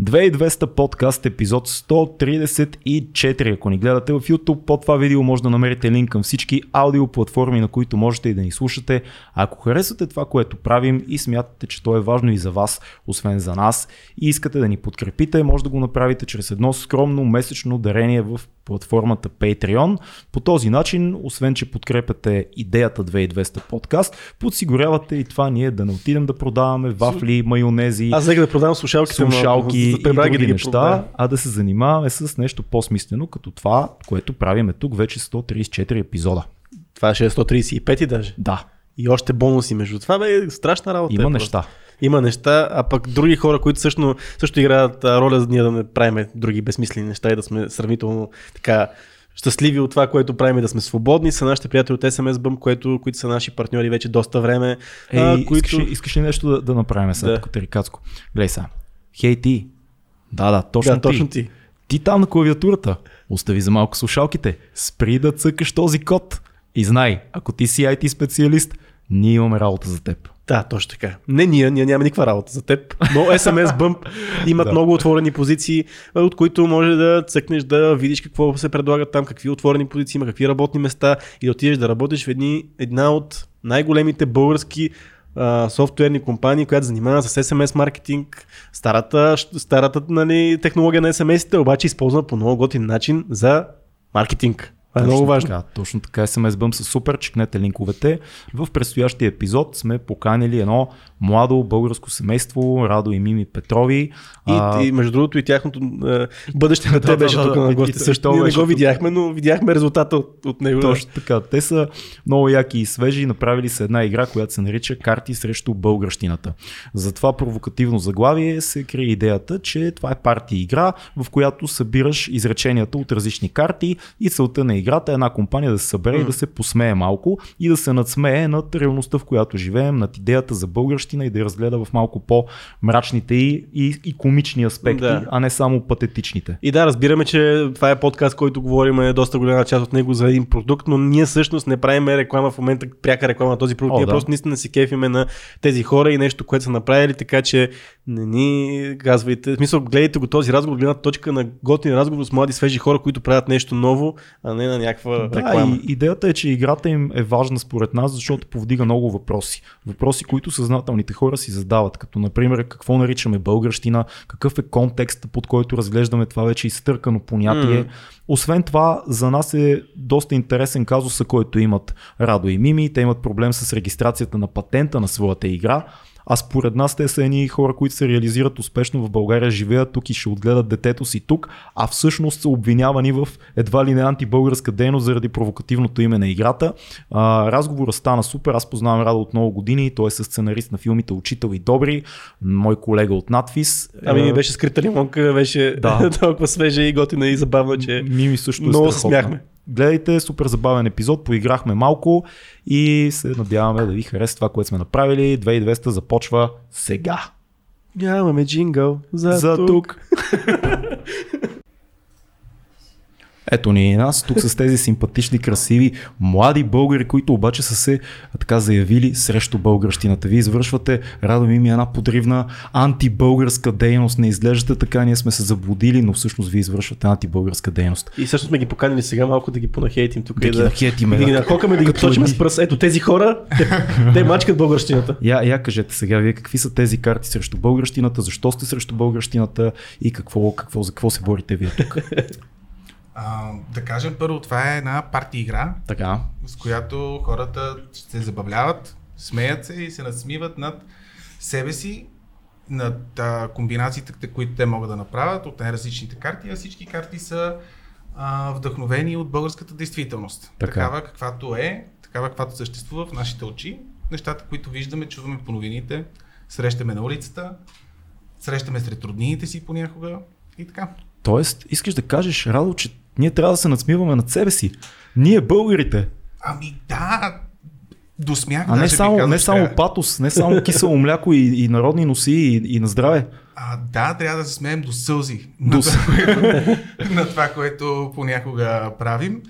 2200 подкаст епизод 134. Ако ни гледате в YouTube, под това видео може да намерите линк към всички аудиоплатформи, на които можете и да ни слушате. Ако харесвате това, което правим и смятате, че то е важно и за вас, освен за нас, и искате да ни подкрепите, може да го направите чрез едно скромно месечно дарение в платформата Patreon. По този начин, освен че подкрепяте идеята 2200 подкаст, подсигурявате и това ние да не отидем да продаваме вафли, майонези. Аз нека да продавам слушалки, слушалки и други да неща, а да се занимаваме с нещо по-смислено, като това, което правиме тук вече 134 епизода. Това ще е 135 даже. Да. И още бонуси между това, бе, страшна работа. Има е неща. Просто. Има неща, а пък други хора, които също, също играят роля за ние да не правим други безсмислени неща и да сме сравнително така щастливи от това, което правим и да сме свободни, са нашите приятели от SMS Bump, което, които са наши партньори вече доста време. Ей, а, които... искаш, искаш ли нещо да, да направим сега, да. Терикацко? Глей сега. Хей ти. Да, да, точно, да, ти. точно ти. Ти там на клавиатурата. Остави за малко слушалките. Спри да цъкаш този код. И знай, ако ти си IT специалист, ние имаме работа за теб. Да, точно така. Не ние, ние нямаме никаква работа за теб, но SMS Bump имат да. много отворени позиции, от които може да цъкнеш да видиш какво се предлага там, какви отворени позиции има, какви работни места и да отидеш да работиш в едни, една от най-големите български а, софтуерни компании, която занимава с SMS маркетинг, старата, старата нали, технология на SMS-ите, обаче използва по много готин начин за маркетинг. Това е много важно. Така, точно така, SMS Bump са супер, чекнете линковете. В предстоящия епизод сме поканили едно младо българско семейство, Радо и Мими Петрови. И, а... и между другото и тяхното е, бъдеще на те беше тук да, на гости. Също ние не го видяхме, но видяхме резултата от, от него. Точно така. Те са много яки и свежи. Направили са една игра, която се нарича Карти срещу българщината. За това провокативно заглавие се крие идеята, че това е парти игра, в която събираш изреченията от различни карти и целта на играта е една компания да се събере mm. и да се посмее малко и да се надсмее над реалността, в която живеем, над идеята за българщина и да я разгледа в малко по-мрачните и, и, и комични аспекти, да. а не само патетичните. И да, разбираме, че това е подкаст, който говорим е доста голяма част от него за един продукт, но ние всъщност не правим реклама в момента, пряка реклама на този продукт. О, ние да. просто наистина си кефиме на тези хора и нещо, което са направили, така че не ни казвайте. В смисъл, гледайте го този разговор, гледна точка на готин разговор с млади, свежи хора, които правят нещо ново, а не на някаква да, реклама. И идеята е, че играта им е важна според нас, защото повдига много въпроси. Въпроси, които съзнателните хора си задават, като например какво наричаме българщина, какъв е контекстът, под който разглеждаме това вече изтъркано понятие. Mm. Освен това, за нас е доста интересен казус, който имат Радо и Мими. Те имат проблем с регистрацията на патента на своята игра а според нас те са едни хора, които се реализират успешно в България, живеят тук и ще отгледат детето си тук, а всъщност са обвинявани в едва ли не антибългарска дейност заради провокативното име на играта. А, разговорът стана супер, аз познавам Радо от много години, той е сценарист на филмите Учител и Добри, мой колега от Надфис. Ами ми беше скрита лимонка, беше да. толкова свежа и готина и забавна, че ми също е много се смяхме. Гледайте, супер забавен епизод, поиграхме малко и се надяваме да ви хареса това, което сме направили. 2200 започва сега. Нямаме джингъл за, за тук. тук. Ето ни и нас, тук с тези симпатични, красиви, млади българи, които обаче са се така заявили срещу българщината. Вие извършвате, радо ми една подривна антибългарска дейност. Не изглеждате така, ние сме се заблудили, но всъщност вие извършвате антибългарска дейност. И също сме ги поканили сега малко да ги понахейтим тук. Да, и да ги нахейтим. Да, да ги нахокаме, да ги посочим с пръст. Ето тези хора, те мачкат българщината. Я, я кажете сега, вие какви са тези карти срещу българщината, защо сте срещу българщината и какво, какво, за какво се борите вие тук? А, да кажем първо, това е една парти игра, така. с която хората се забавляват, смеят се и се надсмиват над себе си, над а, комбинациите, които те могат да направят от най-различните карти, а всички карти са а, вдъхновени от българската действителност. Така. Такава каквато е, такава каквато съществува в нашите очи. Нещата, които виждаме, чуваме по новините, срещаме на улицата, срещаме сред роднините си понякога и така. Тоест, искаш да кажеш, Радо, че ние трябва да се надсмиваме над себе си. Ние българите. Ами да, до смях. А не само, казваш, не само патос, не само кисело мляко и, и народни носи и, и на здраве. А, да, трябва да се смеем до сълзи до... На, това, което, на това, което понякога правим.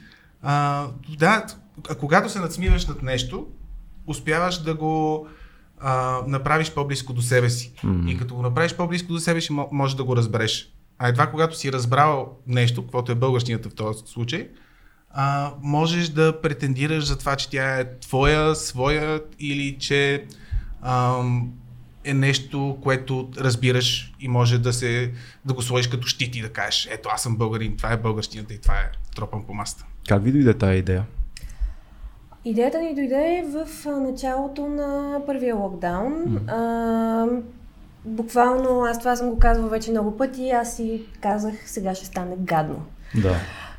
А, да, а когато се надсмиваш над нещо, успяваш да го а, направиш по-близко до себе си. Мгм. И като го направиш по-близко до себе си, мо- може да го разбереш. А едва когато си разбрал нещо, каквото е българщината в този случай, а, можеш да претендираш за това, че тя е твоя, своя или че ам, е нещо, което разбираш и може да, се, да го сложиш като щит и да кажеш, ето аз съм българин, това е българщината и това е тропан по маста. Как ви дойде тази идея? Идеята ни дойде в началото на първия локдаун. А, буквално, аз това съм го казвала вече много пъти, аз си казах, сега ще стане гадно. Да.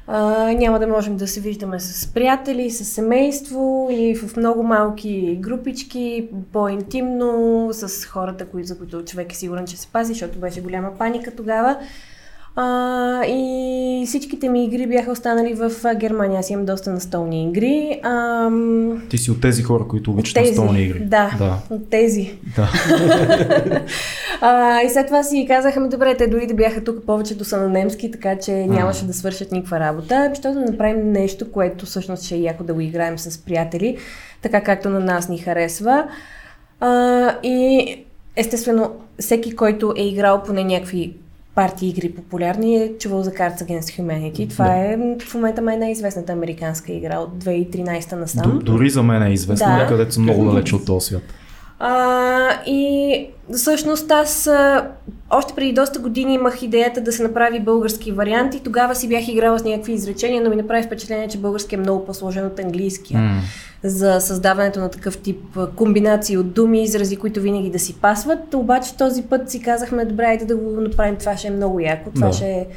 А, няма да можем да се виждаме с приятели, с семейство или в много малки групички, по-интимно, с хората, за които човек е сигурен, че се пази, защото беше голяма паника тогава. А, и всичките ми игри бяха останали в а, Германия. Аз имам доста настолни игри. Ам, Ти си от тези хора, които обичат тези, настолни игри. Да, да. от тези. да. А, и след това си казаха, ми добре, те дори да бяха тук повечето са на немски, така че нямаше да свършат никаква работа. Защото да направим нещо, което всъщност ще е яко да го играем с приятели, така както на нас ни харесва. А, и естествено, всеки, който е играл поне някакви партии игри популярни, е чувал за Cards Against Humanity. Това Да. е в момента май най-известната американска игра от 2013 насам. Д- дори за мен е известно, Да. където съм много далече от този свят. А, и всъщност аз а, още преди доста години имах идеята да се направи български вариант и тогава си бях играла с някакви изречения, но ми направи впечатление, че български е много по-сложен от английския. М. За създаването на такъв тип комбинации от думи, изрази, които винаги да си пасват. Обаче този път си казахме, добре, айде да го направим, това ще е много яко, това Да. ще е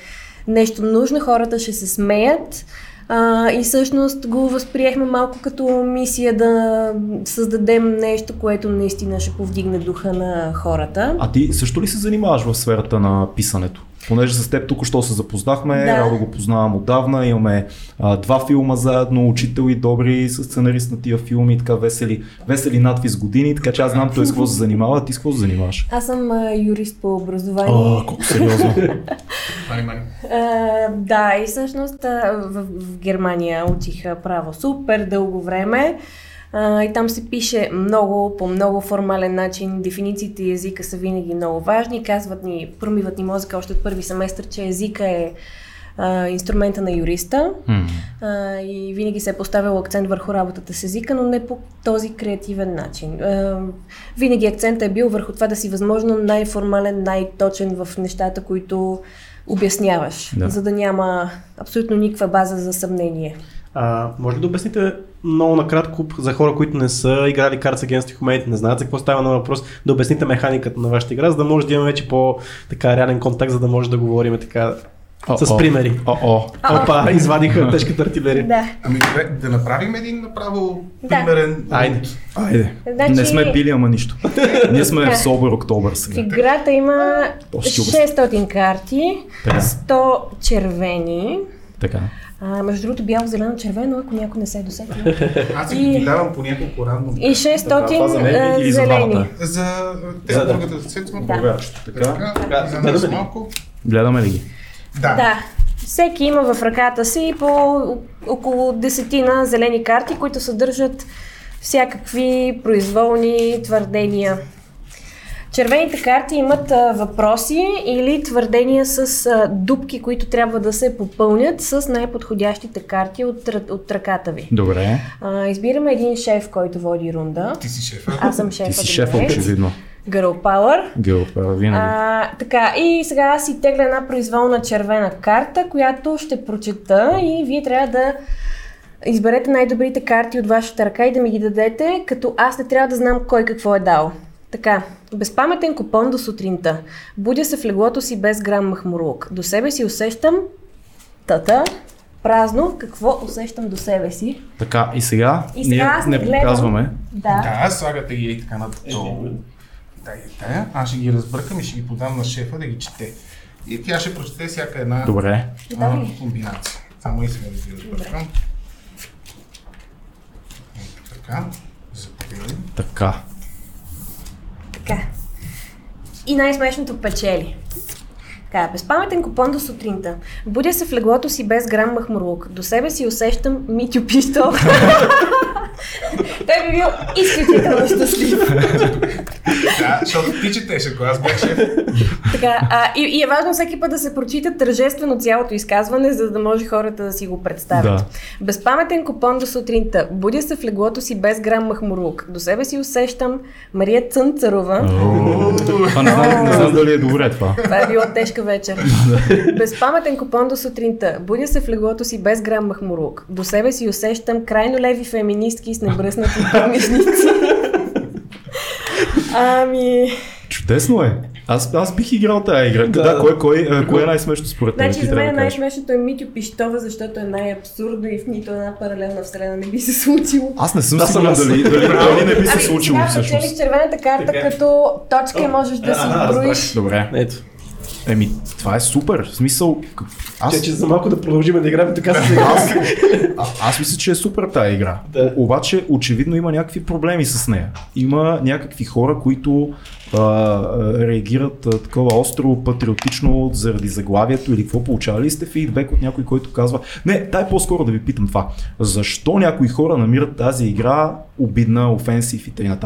нещо нужно, хората ще се смеят. А, и всъщност го възприехме малко като мисия да създадем нещо, което наистина ще повдигне духа на хората. А ти също ли се занимаваш в сферата на писането? Понеже с теб тук що се запознахме, Да. Радо го познавам отдавна, имаме а, два филма заедно, учител и добри, с сценарист на тия филми, така весели, весели надви с години, така че аз знам той с какво се занимава, а ти с какво се занимаваш? Аз съм а, юрист по образование. О, колко сериозно. Мани, мани. А, да, и всъщност а, в, в Германия учих а, право супер дълго време. А, и там се пише много, по много формален начин. Дефинициите и езика са винаги много важни. Казват ни, промиват ни мозъка още от първи семестър, че езика е а, инструмента на юриста. А, и винаги се е поставил акцент върху работата с езика, но не по този креативен начин. А, винаги акцентът е бил върху това да си възможно най-формален, най-точен в нещата, които обясняваш, Да. за да няма абсолютно никаква база за съмнение. А, може ли да обясните много накратко за хора, които не са играли Cards Against Humanity, не знаят за какво става на въпрос, да обясните механиката на вашата игра, за да може да имаме вече по така реален контакт, за да може да говорим така с О-о. примери. О-о. Опа, извадиха тежката артилерия. Да. Ами добре, да направим един направо Да. примерен Айде. рут. Айде. Значи- Не сме пили, ама нищо. Ние сме Да. в Собор Октобър В сега. играта има После ще обясня. 600 карти, Така. 100 червени, Така. а, между другото бяло, зелено, червено, ако някой не се е досетил. Аз И- ги давам по няколко рандом. И 600 Това за мен а, или за зелени. За те За да. другата цвет Да. Така. Така, за малко. Гледаме ли ги? Да. Да. Всеки има в ръката си по около десетина зелени карти, които съдържат всякакви произволни твърдения. Червените карти имат а, въпроси или твърдения с а, дупки, които трябва да се попълнят с най-подходящите карти от, от ръката ви. Добре. А, избираме един шеф, който води рунда. Ти си шефа. Аз съм шефа. Ти си шефа, очевидно. Girl Power. Геопара, винаги. А, така, и сега аз си тегля една произволна червена карта, която ще прочета и вие трябва да изберете най-добрите карти от вашата ръка и да ми ги дадете, като аз не трябва да знам кой какво е дал. Така, безпаметен купон до сутринта. Будя се в леглото си без грам махмурлук. До себе си усещам тата, празно, какво усещам до себе си. Така, и сега И сега ние аз не гледам. показваме. Да. Да, слагате ги и така надолу. Тая и тая. Аз ще ги разбъркам и ще ги подам на шефа да ги чете. И тя ще прочете всяка една Добре. а, комбинация. Само и сега да ги разбъркам. Ето Така. Заповядай. Така, безпаметен купон до сутринта. Будя се в леглото си без грам махмурлук. До себе си усещам Митю Пиштол. Той би бил изключително щастлив. Да, защото ти четеш, ако аз бях шеф. Така, а, и, и е важно всеки път да се прочита тържествено цялото изказване, за да може хората да си го представят. Да. Безпаметен купон до сутринта. Будя се в леглото си без грам махмурлук. До себе си усещам Мария Цънцарова. Това не знам, не знам дали е добре това. Това е било тежка вечер. Безпаметен купон до сутринта. Будя се в леглото си без грам махмурук. До себе си усещам крайно леви феминистки с небръснати пърмишници. Ами... Чудесно е. Аз, аз бих играл тази игра. Да, да кой, кой, кой, кой е най-смешно според теб? Значи за мен да най-смешното е Митю Пищова, защото е най-абсурдно и в нито една паралелна вселена не би се случило. Аз не съм Да, сигурен дали, дали, дали не би се Ами, случило сега всъщност. печелиш червената карта Така. като точка можеш да си броиш. Добре. Ето. Еми, това е супер. В смисъл, аз, Че, че за малко да продължим да играем така се аз, а, аз мисля, че е супер тази игра. Да. Обаче, очевидно има някакви проблеми с нея. Има някакви хора, които а, реагират а, такова остро, патриотично заради заглавието или какво получавали ли сте фидбек от някой, който казва не, дай по-скоро да ви питам това. Защо някои хора намират тази игра обидна, офенсив и т.н.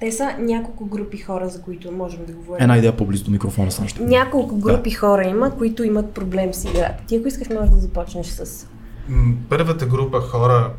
Те са няколко групи хора, за които можем да говорим. Една идея по-близо до микрофона съм ще. Няколко групи хора има, които имат проблем с играта. Ти ако искаш, можеш да започнеш с... Първата група хора,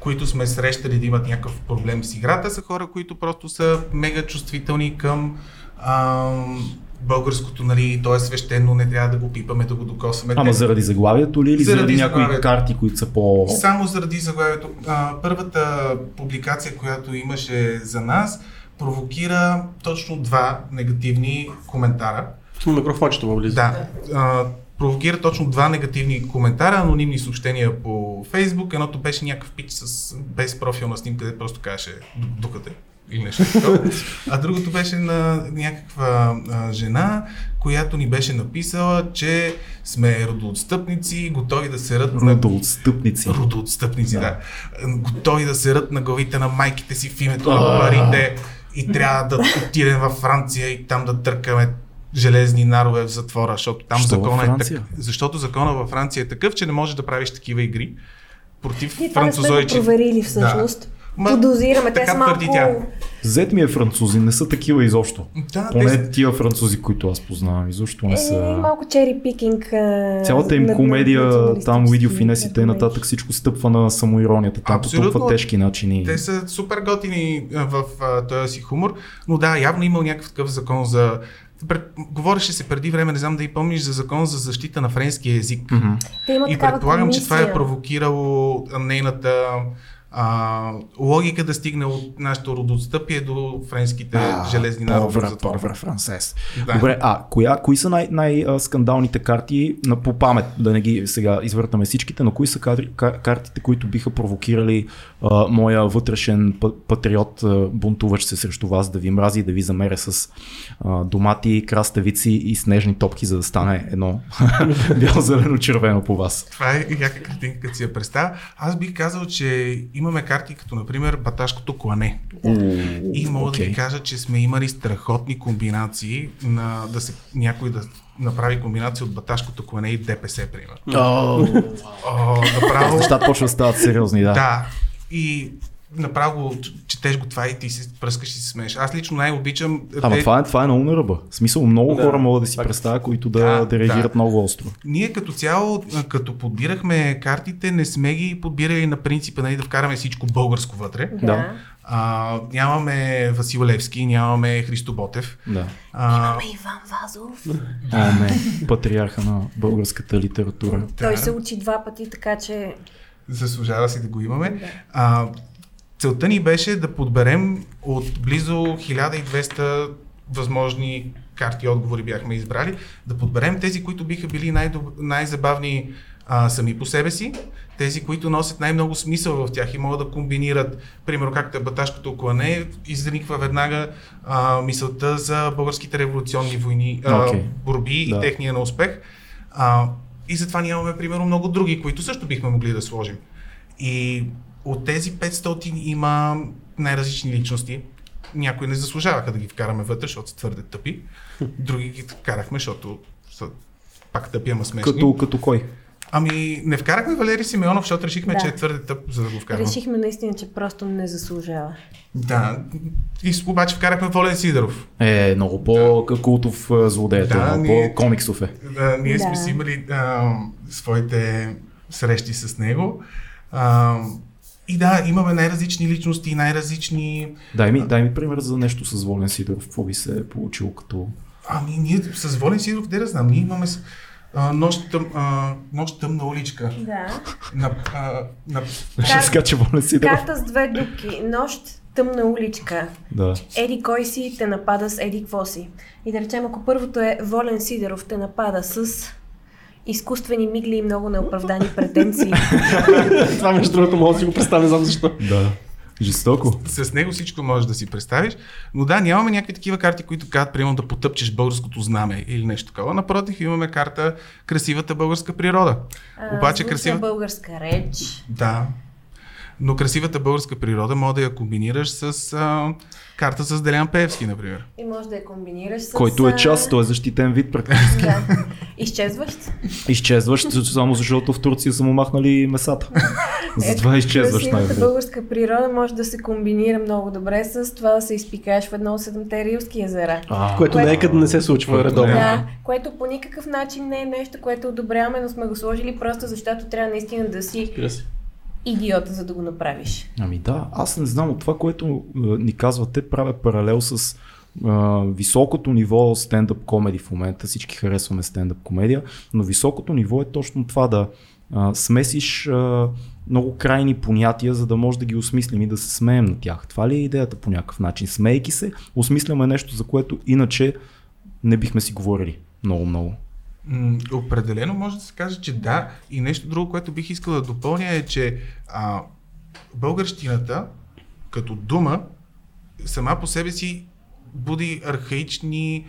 които сме срещали да имат някакъв проблем с играта, са хора, които просто са мега чувствителни към ам, българското, нали, то е свещено, не трябва да го пипаме, да го докосваме. Ама Те- заради заглавието ли или заради, Заради някои карти, които са по... Само заради заглавието. А, първата публикация, която имаше за нас, провокира точно два негативни коментара. Микрофончето му близо. Да. А, провокира точно два негативни коментара, анонимни съобщения по Фейсбук. Едното беше някакъв пич с без профилна снимка, където просто казваше «Д- дукате или нещо такова. А другото беше на някаква а, жена, която ни беше написала, че сме родоотстъпници, готови да се рът на Родоотстъпници. родоотстъпници, да. да. Готови да се рът на главите на майките си в името на парите и трябва да отидем във Франция и там да търкаме железни нарове в затвора, защото там Що закона е такъв. Защото закона във Франция е такъв, че не можеш да правиш такива игри против Ние това не сме го французойчи. проверили всъщност. Ма, Подозираме, те така са малко... твърди тя. Зет ми е французи, не са такива изобщо. Да, те Поне са- тия французи, които аз познавам, изобщо не Е, са... малко чери пикинг. Цялата им комедия, там видео финес и т.н. нататък, всичко стъпва на самоиронията. Там по Абсолютно. толкова тежки начини. Те са супер готини в този си хумор, но да, явно имал някакъв такъв закон за... Пред... Говореше се преди време, не знам да и помниш, за закон за защита на френския език. Те имат И предполагам, че това е комисия. провокирало нейната а, логика да стигне от нашето родоотстъпие до френските железни народи. Повра, францез. Да. Добре, а коя, кои са най- най-скандалните карти, на, по памет, да не ги сега извъртаме всичките, но кои са кадри, ка- картите, които биха провокирали а, моя вътрешен па- патриот, а, бунтуващ се срещу вас, да ви мрази да ви замеря с а, домати, краставици и снежни топки, за да стане едно бяло-зелено-червено по вас. Това е яка картинка, като си я представя. Аз бих казал, че имаме карти като, например, баташкото клане. И мога да ви кажа, че сме имали страхотни комбинации на да се някой да направи комбинация от баташкото клане и ДПС, примерно. О, направо. Нещата почват да стават сериозни, да. Да. И направо четеш го това и ти се пръскаш и се смееш. Аз лично най-обичам... Ама те- това е, това е много на ръба. В смисъл, много Да, хора могат да си представят, които да, Да, да, реагират да. много остро. Ние като цяло, а, като подбирахме картите, не сме ги подбирали на принципа нали, да вкараме всичко българско вътре. Да. А, нямаме Васил Левски, нямаме Христо Ботев. Да. А, Ама Иван Вазов. О, не. Патриарха на българската литература. Той се учи два пъти, така че... заслужава си да го имаме. Да. А, целта ни беше да подберем от близо 1200 възможни карти и отговори бяхме избрали, да подберем тези, които биха били най-доб... най-забавни а, сами по себе си, тези, които носят най-много смисъл в тях и могат да комбинират, примерно както е баташкото клане, изниква веднага а, мисълта за българските революционни войни, а, Окей. борби Да. и техния на успех. А, и затова нямаме, примерно, много други, които също бихме могли да сложим. И от тези 500 има най-различни личности. Някои не заслужаваха да ги вкараме вътре, защото са твърде тъпи. Други ги вкарахме, защото Са- Пак тъпи, ама смешни. Като, като кой? Ами, не вкарахме Валери Симеонов, защото решихме, Да. че е твърде тъп, за да го вкараме. Решихме наистина, че просто не заслужава. Да. И обаче вкарахме Волен Сидоров. Е, много по-култов а, злодей, Да, да, много по-комиксов е. Да, ние сме Да. си имали а, своите срещи с него. А, и да, имаме най-различни личности, най-различни... Дай ми, дай ми пример за нещо с Волен Сидоров. Какво би се е получило като... Ами ние с Волен Сидоров, къде да знам, ние имаме с, а, нощ, тъм, а, нощ тъмна уличка. Да. На, а, на, Ще скача Волен Сидоров. Карта с две дупки. Нощ, тъмна уличка. Да. Еди кой си те напада с Еди какво си. И да речем, ако първото е Волен Сидеров те напада с изкуствени мигли и много неоправдани претенции. Това между другото мога да си го представя, знам защо. Да. Жестоко. с него всичко можеш да си представиш. Но да, нямаме някакви такива карти, които казват, примерно, да потъпчеш българското знаме или нещо такова. Напротив, имаме карта красивата българска природа. А, Обаче красива... българска реч. Да. Но красивата българска природа може да я комбинираш с а, карта с Делян Певски, например. И може да я комбинираш с... Който е част, той е защитен вид практически. Да. Изчезващ. Изчезващ, само защото в Турция са му махнали месата. Затова е изчезващ най-добре. българска природа може да се комбинира много добре с това да се изпикаеш в едно от седемте рилски езера. А, Което Което- нека да не се случва редовно. е. Да, което по никакъв начин не е нещо, което одобряваме, но сме го сложили просто защото трябва наистина да си Разбира се. идиот, за да го направиш. Ами да, аз не знам от това, което а, ни казвате, правя паралел с а, високото ниво стендъп комеди в момента. Всички харесваме стендъп комедия, но високото ниво е точно това да а, смесиш а, много крайни понятия, за да може да ги осмислим и да се смеем на тях. Това ли е идеята по някакъв начин? Смейки се, осмисляме нещо, за което иначе не бихме си говорили много-много. Определено може да се каже, че да. И нещо друго, което бих искал да допълня е, че а, българщината като дума сама по себе си буди архаични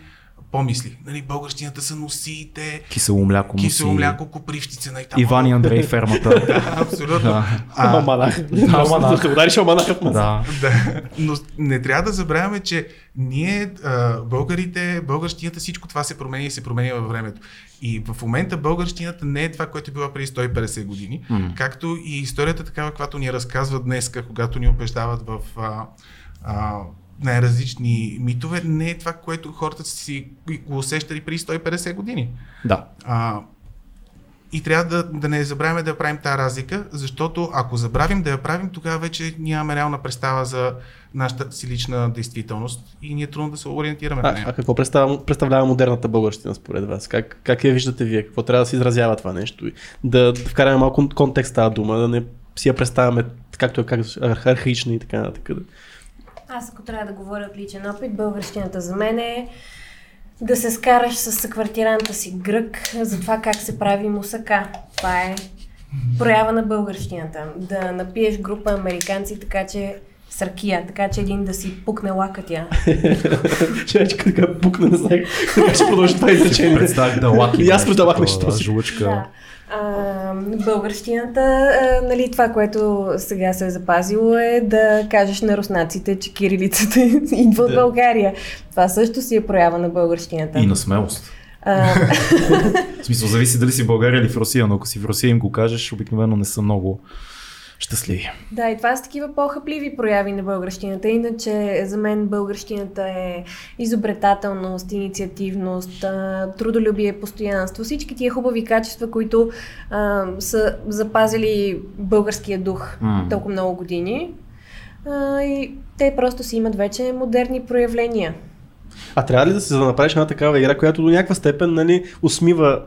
помисли. Нали, българщината са носиите, Кисело мляко кисело мляко, копривщица. Нали, там, Иван и Андрей фермата. Да, абсолютно. Да. А. Алманах. Да удариш алманаха в мозъка. да. Да, но не трябва да забравяме, че ние, а, българите, българщината, всичко това се променя и се променя във времето. И в момента българщината не е това, което е било преди 150 години, М. както и историята такава, която ни разказва днес, когато ни убеждават в а, а, най-различни митове, не е това, което хората си го усещали преди 150 години. да. А, и трябва да, да не забравяме да правим тази разлика, защото ако забравим да я правим, тогава вече нямаме реална представа за нашата си лична действителност и ни е трудно да се ориентираме на А, нея. а какво представлява, представлява модерната българщина според вас? Как, как я виждате вие? Какво трябва да се изразява това нещо? Да, да вкараме малко контекст тази дума, да не си я представяме както е как, арх- архаична и така нататък. Аз ако трябва да говоря от личен опит, българщината за мен е да се скараш с съквартиранта си грък за това как се прави мусака. Това е проява на българщината. Да напиеш група американци, така че саркия, така че един да си пукне лакътя. Човече така пукна, не знае как ще продължи това изречение. Представих да лаки. И аз предавах нещо си. Жлъчка. А, българщината, а, нали, това, което сега се е запазило е да кажеш на руснаците, че кирилицата идва от Да. България. Това също си е проява на българщината. И на смелост. А, В смисъл, зависи дали си в България или в Русия, но ако си в Русия им го кажеш, обикновено не са много щастливи. да, и това са такива по-хъпливи прояви на българщината. Иначе за мен българщината е изобретателност, инициативност, трудолюбие, постоянство. Всички тия хубави качества, които а, са запазили българския дух М. толкова много години. А, и те просто си имат вече модерни проявления. А трябва ли да се направиш една такава игра, която до някаква степен нали, усмива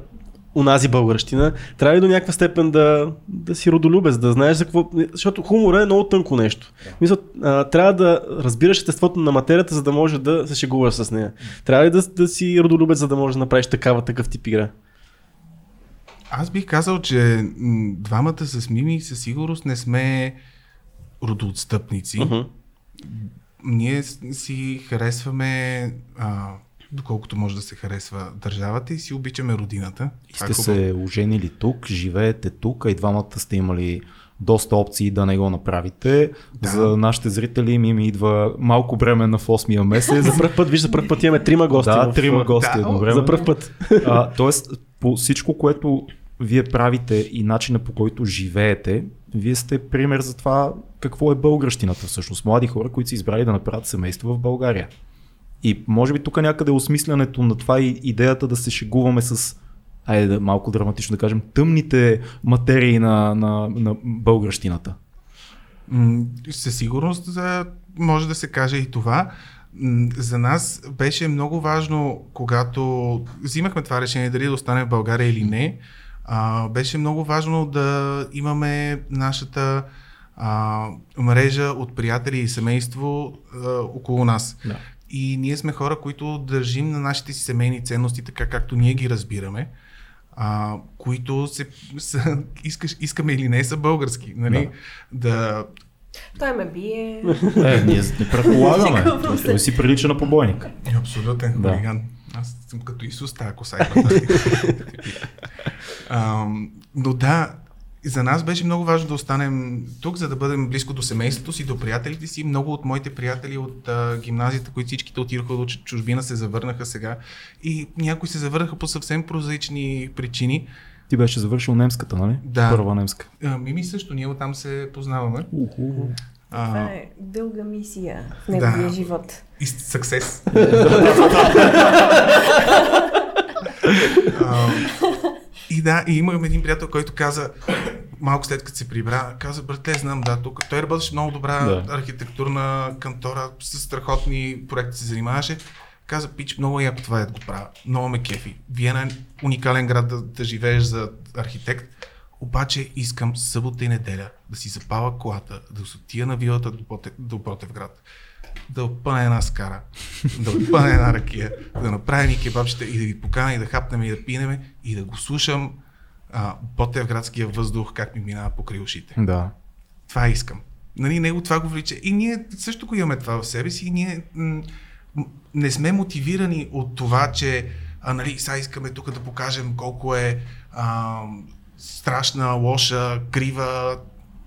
унази българщина, трябва ли до някаква степен да, да си родолюбец, да знаеш за какво... Защото хумора е много тънко нещо. Мисля, а, трябва да разбираш естеството на материята, за да може да се шегуваш с нея. Трябва ли да, да си родолюбец, за да можеш да направиш такава, такъв тип игра? Аз бих казал, че двамата с Мими със сигурност не сме родоотстъпници. Uh-huh. Ние си харесваме, а, доколкото може да се харесва държавата и си обичаме родината. И сте хубаво. се оженили тук, живеете тук, а и двамата сте имали доста опции да не го направите. Да. За нашите зрители ми, ми идва малко бреме в 8-я месец. За първ път, виж, за първ път имаме трима гости. да, в- трима гости Да, едновременно. За първ път. А, тоест, по всичко, което вие правите и начина по който живеете, вие сте пример за това какво е българщината всъщност. Млади хора, които са избрали да направят семейство в България. И може би тук някъде е осмислянето на това и идеята да се шегуваме с айде да, малко драматично да кажем, тъмните материи на, на, на българщината. Със сигурност може да се каже и това. За нас беше много важно, когато взимахме това решение дали да остане в България или не, а, беше много важно да имаме нашата а, мрежа от приятели и семейство а, около нас. Да. И ние сме хора, които държим на нашите си семейни ценности, така както ние ги разбираме, а, които се, са, искаш, искаме или не, са български. Нали? Да. Той ме бие. Е, ние не предполагаме. Той си прилича на побойник. Е, Абсолютен Да. хулиган. Аз съм като Исус, тая коса. е Но да, за нас беше много важно да останем тук, за да бъдем близко до семейството си, до приятелите си. Много от моите приятели от а, гимназията, които всичките отидоха до чу- чужбина, се завърнаха сега. И някои се завърнаха по съвсем прозаични причини. Ти беше завършил немската, нали? Да. Първа немска. А, Мими също, ние оттам се познаваме. Уху. А, Това е дълга мисия в неговия Да. живот. и съксес. И да, и имам един приятел, който каза, малко след като се прибра, каза, братле, знам, да, тук той работеше много добра Да. архитектурна кантора, с страхотни проекти се занимаваше. Каза, пич, много е яко това е да го правя. Много ме кефи. Виена е уникален град да, да живееш за архитект. Обаче искам събота и неделя да си запава колата, да се отия на вилата до, Ботев, до Ботевград, да опъна една скара, да опъна една ракия, да направя ни кебабчета и да ги покана и да хапнем и да пинеме и да го слушам а, Ботевградския въздух как ми минава покрай ушите. Да. Това искам. Нали, него това го влича. И ние също го имаме това в себе си и ние м- не сме мотивирани от това, че а, нали, сега искаме тук да покажем колко е а, страшна, лоша, крива,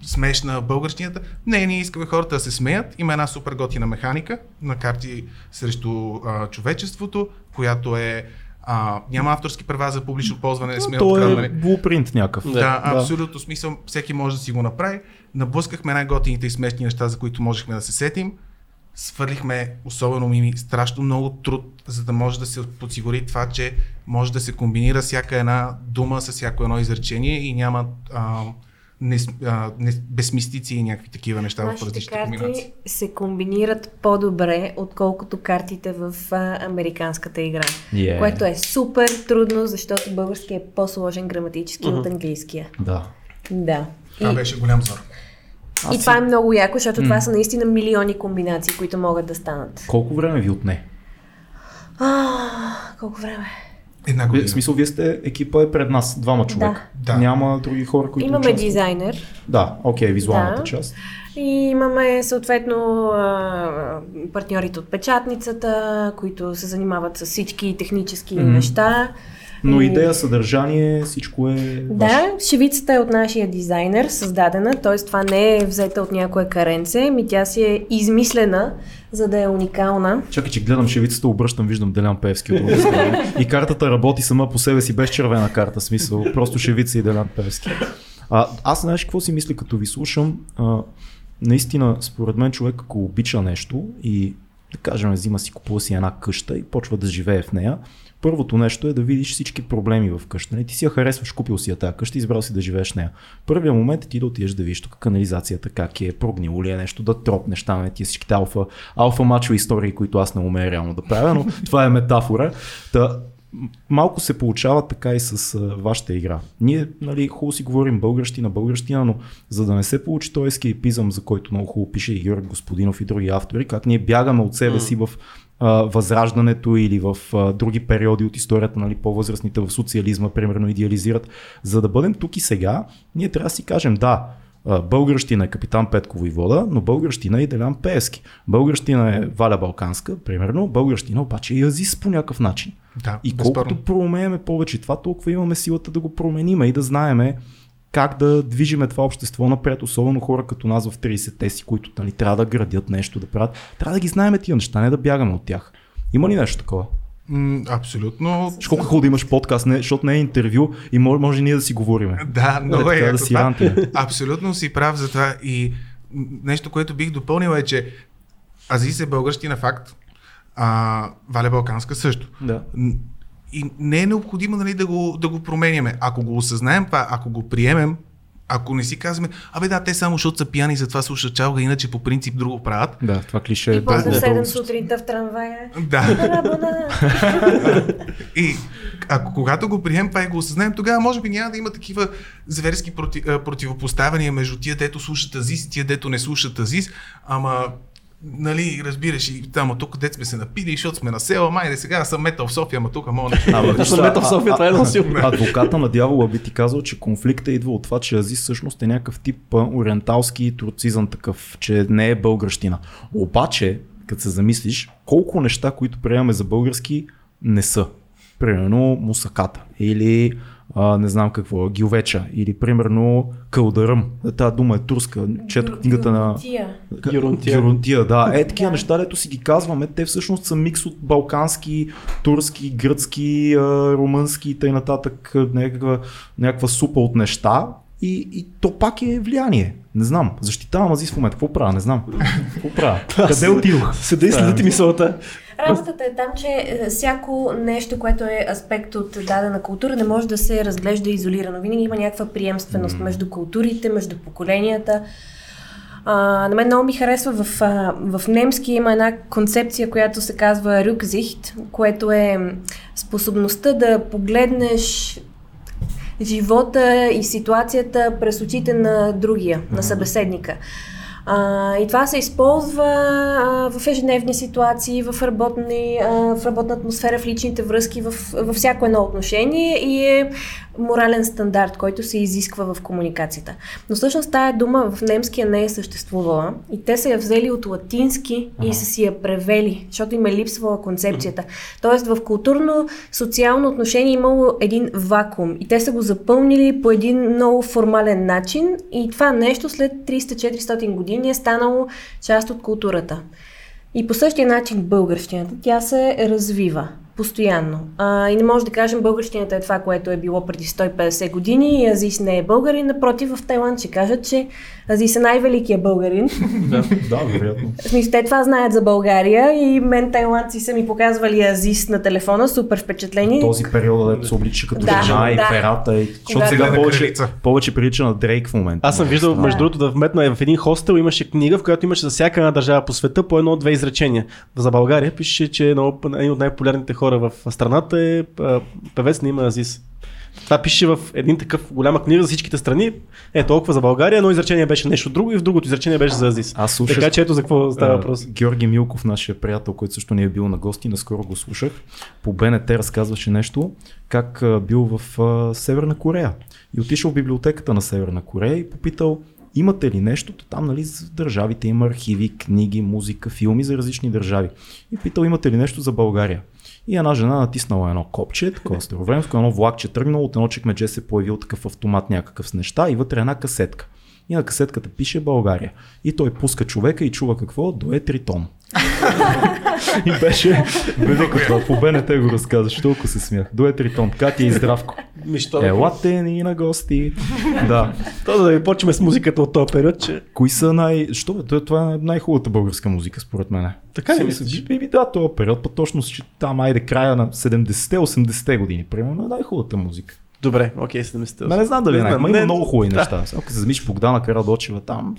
смешна българщината. Не, ние искаме хората да се смеят. Има една супер готина механика на карти срещу а, човечеството, която е а, няма авторски права за публично ползване, не сме То откраднали. е блупринт някакъв. Да, да, абсолютно смисъл, всеки може да си го направи. Наблъскахме най-готините и смешни неща, за които можехме да се сетим. Свърлихме, особено мими, страшно много труд, за да може да се подсигури това, че може да се комбинира всяка една дума с всяко едно изречение и няма а, не, а, не, безмистици и някакви такива неща в Нашите различните комбинации. карти се комбинират по-добре, отколкото картите в а, американската игра. Yeah. Което е супер трудно, защото български е по-сложен граматически от английския. Да. Да. Това И, беше голям зор. и това е много яко, защото това са наистина милиони комбинации, които могат да станат. Колко време ви отне? А, колко време? Една година. в смисъл, вие сте, екипа е пред нас, двама човека. Да. Няма други хора, които Имаме участват. дизайнер Да, окей, визуалната Да. част. и имаме съответно партньорите от печатницата, които се занимават с всички технически Мгм. неща. Но идея, съдържание, всичко е ваше. Да, шевицата е от нашия дизайнер, създадена, т.е. това не е взета от някое каренце, ми тя си е измислена, за да е уникална. Чакай, че гледам шевицата, обръщам, виждам Делян Певски от друга страна. И картата работи сама по себе си без червена карта, смисъл. Просто шевица и Делян Певски. А, аз знаеш какво си мисля, като ви слушам? А, наистина, според мен човек, ако обича нещо и да кажем, взима си, купува си една къща и почва да живее в нея, първото нещо е да видиш всички проблеми в къща. Не, ти си я харесваш, купил си я тази къща, избрал си да живееш в нея. Първият момент е ти да отидеш да видиш тук канализацията, как е, прогнило ли е нещо, да тропнеш там, не тия всичките алфа, алфа мачо истории, които аз не умея реално да правя, но това е метафора. Та, малко се получава така и с а, вашата игра. Ние, нали, хубаво си говорим българщина, българщина, но за да не се получи този ескейпизъм, за който много хубаво пише и Георг Господинов и други автори, как ние бягаме от себе си в а, възраждането или в а, други периоди от историята, нали, по-възрастните в социализма, примерно, идеализират. За да бъдем тук и сега, ние трябва да си кажем да, българщина е капитан Петко Войвода, но българщина е и Делян Пески. Българщина е Валя Балканска, примерно, българщина обаче е Азис по някакъв начин. Да, И безспорно. колкото проумееме повече това, толкова имаме силата да го променим и да знаеме как да движиме това общество напред, особено хора като нас в 30-те си, които нали, трябва да градят нещо, да правят. Трябва да ги знаем тия неща, не да бягаме от тях. Има ли нещо такова? М, абсолютно. Ще колко хубаво да имаш подкаст, не, защото не е интервю и може, може ние да си говориме. Да, много Е, е, да си рантиме. Абсолютно си прав за това и нещо, което бих допълнил е, че Азис е българщина факт, а Валя Балканска също. Да. И не е необходимо нали, да, го, да го променяме. Ако го осъзнаем това, ако го приемем, ако не си казваме, абе да, те само защото са пияни затова слушат чалга, иначе по принцип друго правят. Да, това клише е И после много 7 дълго. сутринта в трамвая. Да. И ако когато го приемем това и го осъзнаем, тогава може би няма да има такива зверски проти, противопоставяния между тия, дето слушат Азис и тия, дето не слушат Азис, ама нали, разбираш и там, от тук дет сме се напили, защото сме на села, майде сега съм метал в София, ама тук мога да... Абе, Защото мета в София, това е силно. Адвоката на дявола би ти казал, че конфликта идва от това, че Азис всъщност е някакъв тип ориенталски турцизъм такъв, че не е българщина. Обаче, като се замислиш, колко неща, които приемаме за български, не са. Примерно мусаката или а, не знам какво, гилвеча или примерно кълдаръм. Тази дума е турска. Чето книгата на... Тия. Геронтия. Геронтия, да. Е, такива Да. неща, дето си ги казваме, те всъщност са микс от балкански, турски, гръцки, румънски и т.н. Някаква, някаква супа от неща. И, и то пак е влияние. Не знам. Защитавам Азис в момента. Какво правя? Не знам. Какво правя? Къде отидох? Седа и следите мисълта. Работата е там, че е, всяко нещо, което е аспект от дадена култура, не може да се разглежда изолирано. Винаги има някаква приемственост между културите, между поколенията. А, на мен много ми харесва в, а, в немски има една концепция, която се казва Рюкзихт, което е способността да погледнеш живота и ситуацията през очите на другия, на събеседника. А, и това се използва а, в ежедневни ситуации, в, работни, а, в работна атмосфера, в личните връзки, в, във всяко едно отношение. И е морален стандарт, който се изисква в комуникацията. Но всъщност тая дума в немския не е съществувала и те са я взели от латински и са си я превели, защото им е липсвала концепцията. Тоест в културно-социално отношение е имало един вакуум и те са го запълнили по един много формален начин и това нещо след 300-400 години е станало част от културата. И по същия начин българщината, тя се развива постоянно. А, и не може да кажем българщината е това, което е било преди 150 години и Азис не е българин. Напротив, в Тайланд ще кажат, че Азис е най-великият българин. да, вероятно. В смисъл, те това знаят за България и мен тайландци са ми показвали Азис на телефона, супер впечатление. Този период, дето се облича като Да, жена и да. перата. И... Защото Да. сега На повече, повече прилича на Дрейк в момента. Аз съм виждал, Да. между другото, да вметна в един хостел имаше книга, в която имаше за всяка една държава по света по едно-две изречения. За България пише, че много, един от най-популярните хора в страната е певец на име Азис. Това пише в един такъв голяма книга за всичките страни. Е толкова за България, едно изречение беше нещо друго и в другото изречение беше за Азис. Аз слушах- Така че ето за какво става въпрос. Георги Милков, нашия приятел, който също ни е бил на гости, наскоро го слушах. По БНТ разказваше нещо, как бил в а, Северна Корея. И отишъл в библиотеката на Северна Корея и попитал имате ли нещо, то там нали, за държавите има архиви, книги, музика, филми за различни държави. И питал имате ли нещо за България. И една жена натиснала едно копче, такова старовремско, едно влакче тръгнало, от едно чекмедже се появил такъв автомат някакъв с неща и вътре една касетка. И на касетката пише България. И той пуска човека и чува какво? До е тритон. И беше велико това. По БНТ го разказваш, толкова се смях. Е тритон. Катя и Здравко. Елате ни на гости. Да. То да ви почнем с музиката от този период, че Кои са най... Що бе? Това- е най-хубавата българска музика, според мен. Така ли мислиш? Би, да, този период, па точно си там, айде, края на 70-80-те години, примерно, е най-хубавата музика. Добре, окей, 70. Ме не знам дали е Не знам, ма има не- много хубави неща. Ако се замислиш Богдана Карадочева там,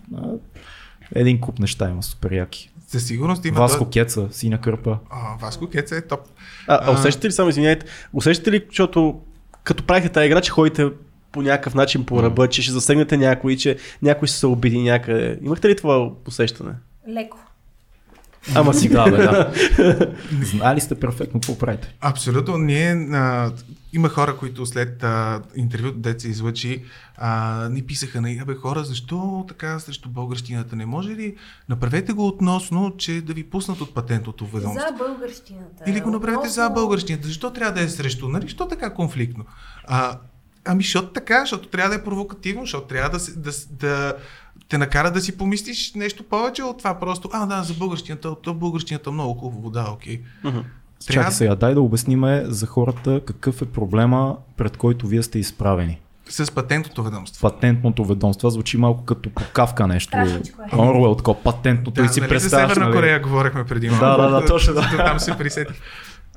един куп неща има супер яки. Със сигурност има... Васко до- Кеца, синя кърпа. А, Васко Кеца е топ. А, а усещате ли, само извиняйте, усещате ли, защото като правихте тази игра, че ходите по някакъв начин по ръба, че ще засегнете някой, че някой ще се обиди някъде. Имахте ли това усещане? Леко. Ама си Да, бе, да. Знали сте перфектно какво правите. Абсолютно. Ние а, има хора, които след а, интервюто, дет се излъчи, а, ни писаха на абе хора, защо така срещу българщината не може ли? Направете го относно, че да ви пуснат от патентното ведомство. За българщината. Или го направете за Относно- българщината. Защо трябва да е срещу? Нали? Защо така конфликтно? А, Ами, защото така, защото трябва да е провокативно, защото трябва да, да, да те накара да си помислиш нещо повече от това просто, а да, за българщината, то българщината много хубаво, да, окей. Чакай сега, дай да обясниме за хората какъв е проблема, пред който вие сте изправени. С патентното ведомство. Патентното ведомство звучи малко като по кавка нещо. Е. Оруел, такова патентното Да, и си нали за представяш. Северна нали? Корея говорихме преди малко. Да, да, да, точно, да. Там се присетих.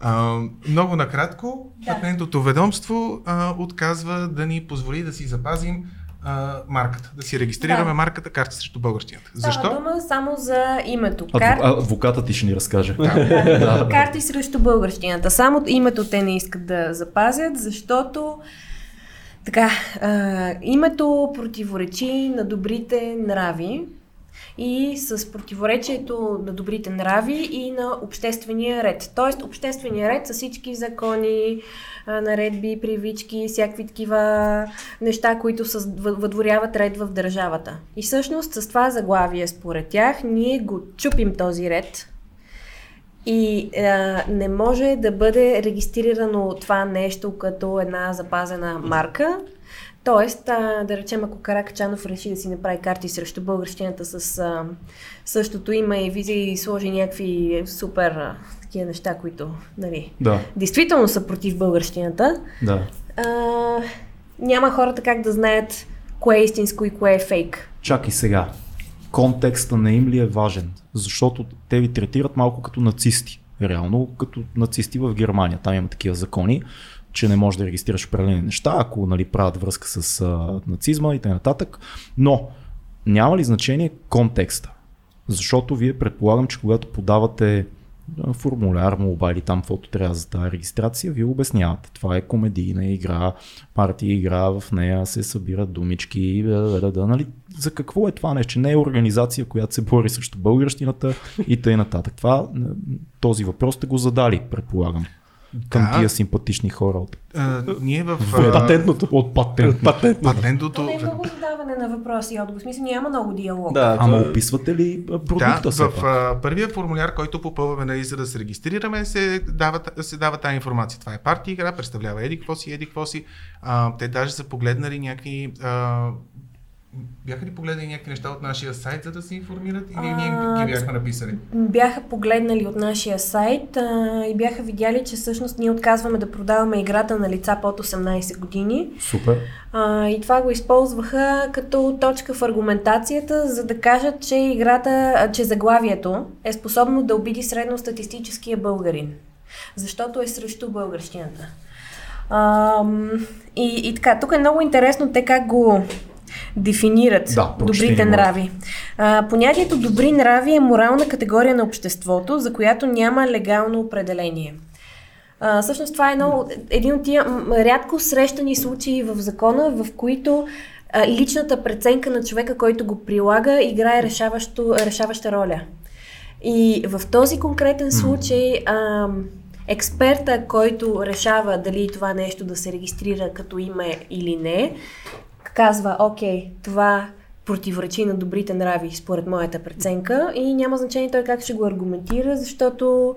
А, много накратко, Да. патентното ведомство а, отказва да ни позволи да си запазим а, марката, да си регистрираме Да. марката карта срещу българщината. Става Защо? дума само за името. Кар... а, Адвокатът ти ще ни разкаже. Да. Карти срещу българщината. Само името те не искат да запазят, защото така, а, името противоречи на добрите нрави и с противоречието на добрите нрави и на обществения ред. Тоест, обществения ред са всички закони, наредби, привички, всякакви такива неща, които въдворяват ред в държавата. И всъщност с това заглавие, според тях, ние го чупим този ред, и а, не може да бъде регистрирано това нещо като една запазена марка. Тоест, а, да речем, ако Каракачанов реши да си направи карти срещу българщината с а, същото име и визия и сложи някакви супер а, такива неща, които нали, Да, действително са против българщината, да. а, няма хората как да знаят кое е истинско и кое е фейк. Чакай сега. Контекста на им ли е важен? Защото те ви третират малко като нацисти. Реално като нацисти в Германия. Там има такива закони, че не можеш да регистрираш определени неща, ако нали, правят връзка с а, нацизма и т.н. Но няма ли значение контекста? Защото вие предполагам, че когато подавате формуляр, молба или там каквото трябва за тази регистрация, вие обяснявате. Това е комедийна игра, партия игра, в нея се събират думички, да, да, да, нали? За какво е това нещо? Не е организация, която се бори срещу българщината и т.н. Това, този въпрос сте го задали, предполагам. Към Да. тия симпатични хора от, А, ние в а, Патентното. от патент. Патентното. То патентното... не е много задаване на въпроси и отговор. В смисъл няма много диалог. Да, Ама това е- описвате ли Да, продукта все в а, първия формуляр, който попълваме нали, за да се регистрираме, се дава, се дава тази информация. Това е партия игра, представлява еди какво си, еди какво си. А, те даже са погледнали някакви... А, бяха ли погледнали някакви неща от нашия сайт, за да се информират или ние А, ги бяхме написали? бяха погледнали от нашия сайт а, и бяха видяли, че всъщност ние отказваме да продаваме играта на лица под 18 години. Супер. А, и това го използваха като точка в аргументацията, за да кажат, че играта, а, че заглавието е способно да обиди средностатистическия българин. Защото е срещу българщината. Ам, и, и така, тук е много интересно те как го дефинират Да, добрите нрави. А, понятието добри нрави е морална категория на обществото, за която няма легално определение. А, всъщност това е едно, един от тия рядко срещани случаи в закона, в които а, личната преценка на човека, който го прилага, играе решаващо, решаваща роля. И в този конкретен случай а, експерта, който решава дали това нещо да се регистрира като име или не, казва, окей, това противоречи на добрите нрави според моята преценка и няма значение той как ще го аргументира, защото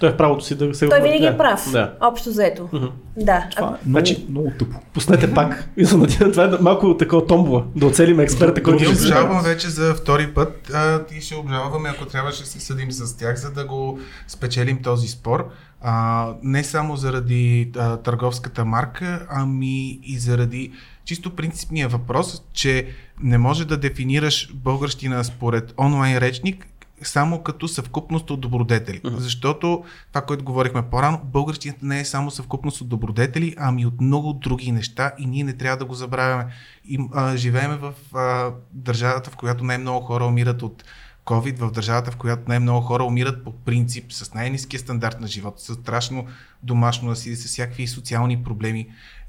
Той е в правото си да се той го- винаги да. е прав. Да. Общо взето. Мгм. Да. Това е много, Значи- много тъпо. Пуснете пак. И се надявам, това е малко такова томбола. Да оцелим експерта, който ще се обжалваме вече за втори път а, и ще обжалваме, ако трябва, ще се съдим с тях, за да го спечелим този спор. А, не само заради а, търговската марка, ами и заради чисто принципния въпрос, че не може да дефинираш българщина според онлайн речник само като съвкупност от добродетели. Uh-huh. Защото това, което говорихме по-рано, българщината не е само съвкупност от добродетели, ами от много други неща и ние не трябва да го забравяме. И, а, живееме в а, държавата, в която най-много хора умират от COVID, в държавата, в която най-много хора умират по принцип с най-низкия стандарт на живота, с страшно домашно насилие, с всякакви социални проблеми.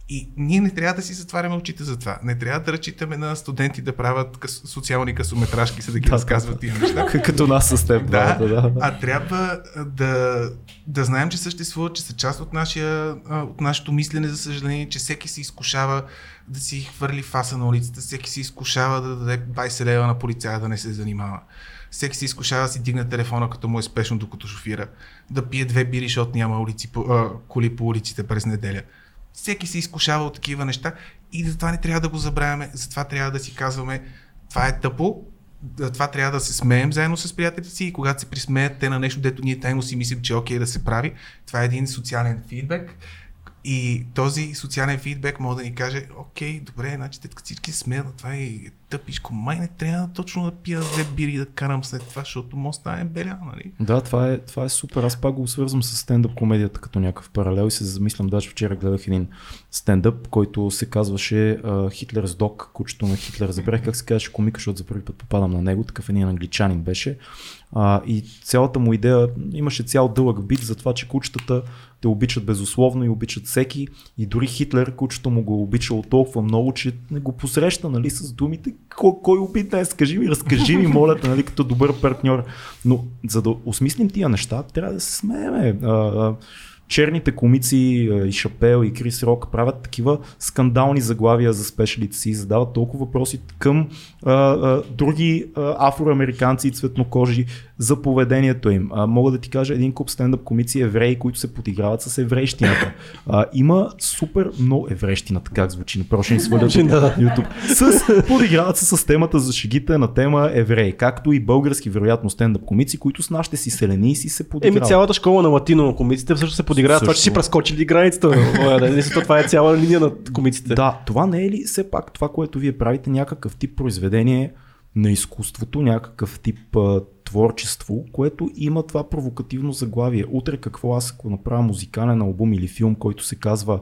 И ние не трябва да си затваряме очите за това. Не трябва да ръчитаме на студенти да правят къс, социални късометражки, за да ги Да, разказват тия неща. Като нас с теб. Да, да, да. а трябва да, да знаем, че съществуват, че са част от, нашия, от нашето мислене, за съжаление, че всеки се изкушава да си хвърли фаса на улицата, всеки се изкушава да даде 20 лева на полицая да не се занимава. Всеки се изкушава да си дигне телефона, като му е спешно, докато шофира. Да пие две бири, защото няма улици, а, коли по улиците през неделя. Всеки се изкушава от такива неща и затова не трябва да го забравяме, затова трябва да си казваме, това е тъпо, това трябва да се смеем заедно с приятелите си и когато се присмеят те на нещо, дето ние тайно си мислим, че е окей да се прави, това е един социален фидбек. И този социален фидбек може да ни каже, окей, добре, значи те всички смеят, това е тъпичко, май не трябва точно да пия две бири да карам след това, защото може да е беля, нали? Да, това е, това е супер. Аз пак го свързвам с стендъп комедията като някакъв паралел и се замислям, даже вчера гледах един стендъп, който се казваше Хитлерс Док, кучето на Хитлер. Забрах как се казваше комика, защото за първи път попадам на него, такъв един англичанин беше. А, и цялата му идея, имаше цял дълъг бит за това, че кучетата те обичат безусловно и обичат всеки. И дори Хитлер, кучето му го обичало толкова много, че не го посреща нали, с думите кой, кой убит днес, скажи ми, разкажи ми, моля нали, като добър партньор. Но за да осмислим тия неща, трябва да се смееме черните комици и Шапел и Крис Рок правят такива скандални заглавия за спешалите си, задават толкова въпроси към а, а, други а, афроамериканци и цветнокожи за поведението им. А, мога да ти кажа един куп стендъп комици евреи, които се подиграват с еврейщината. А, има супер много еврейщината, как звучи, направо ще ни свалят от YouTube. С, подиграват се с темата за шегите на тема евреи, както и български вероятно стендъп комици, които с нашите си селени си се подиграват. Еми цялата школа на латино комиците всъщност се подиграват това, че си прескочили границата. това е цяла линия на комиците. Да, това не е ли все пак това, което вие правите, някакъв тип произведение на изкуството, някакъв тип творчество, което има това провокативно заглавие. Утре какво аз ако направя музикален албум или филм, който се казва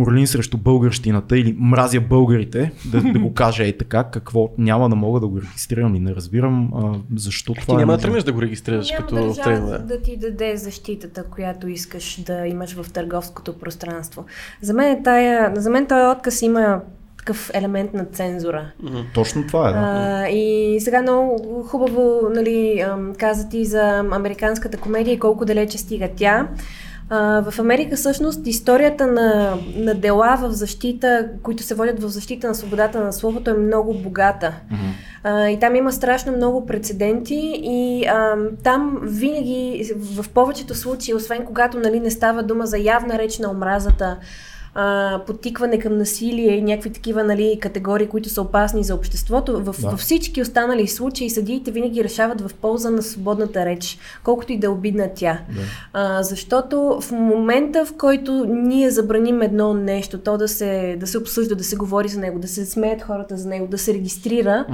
Орлин срещу българщината или мразя българите, да, да го кажа е така, какво няма да мога да го регистрирам и не разбирам а, защо Ти това няма е. да тръгнеш да го регистрираш Няма като трейнер. да ти даде защитата, която искаш да имаш в търговското пространство. За мен, тая, за мен този отказ има такъв елемент на цензура. Точно това е. Да. А, и сега много хубаво нали, каза ти за американската комедия и колко далече стига тя. А, в Америка всъщност историята на, на дела в защита, които се водят в защита на свободата на словото е много богата. А, и там има страшно много прецеденти и а, там винаги, в повечето случаи, освен когато нали, не става дума за явна реч на омразата, а, подтикване към насилие и някакви такива нали, категории, които са опасни за обществото. В, Да. във всички останали случаи съдиите винаги решават в полза на свободната реч, колкото и да е обидна тя. Да. А, защото в момента, в който ние забраним едно нещо, то да се, да се обсъжда, да се говори за него, да се смеят хората за него, да се регистрира,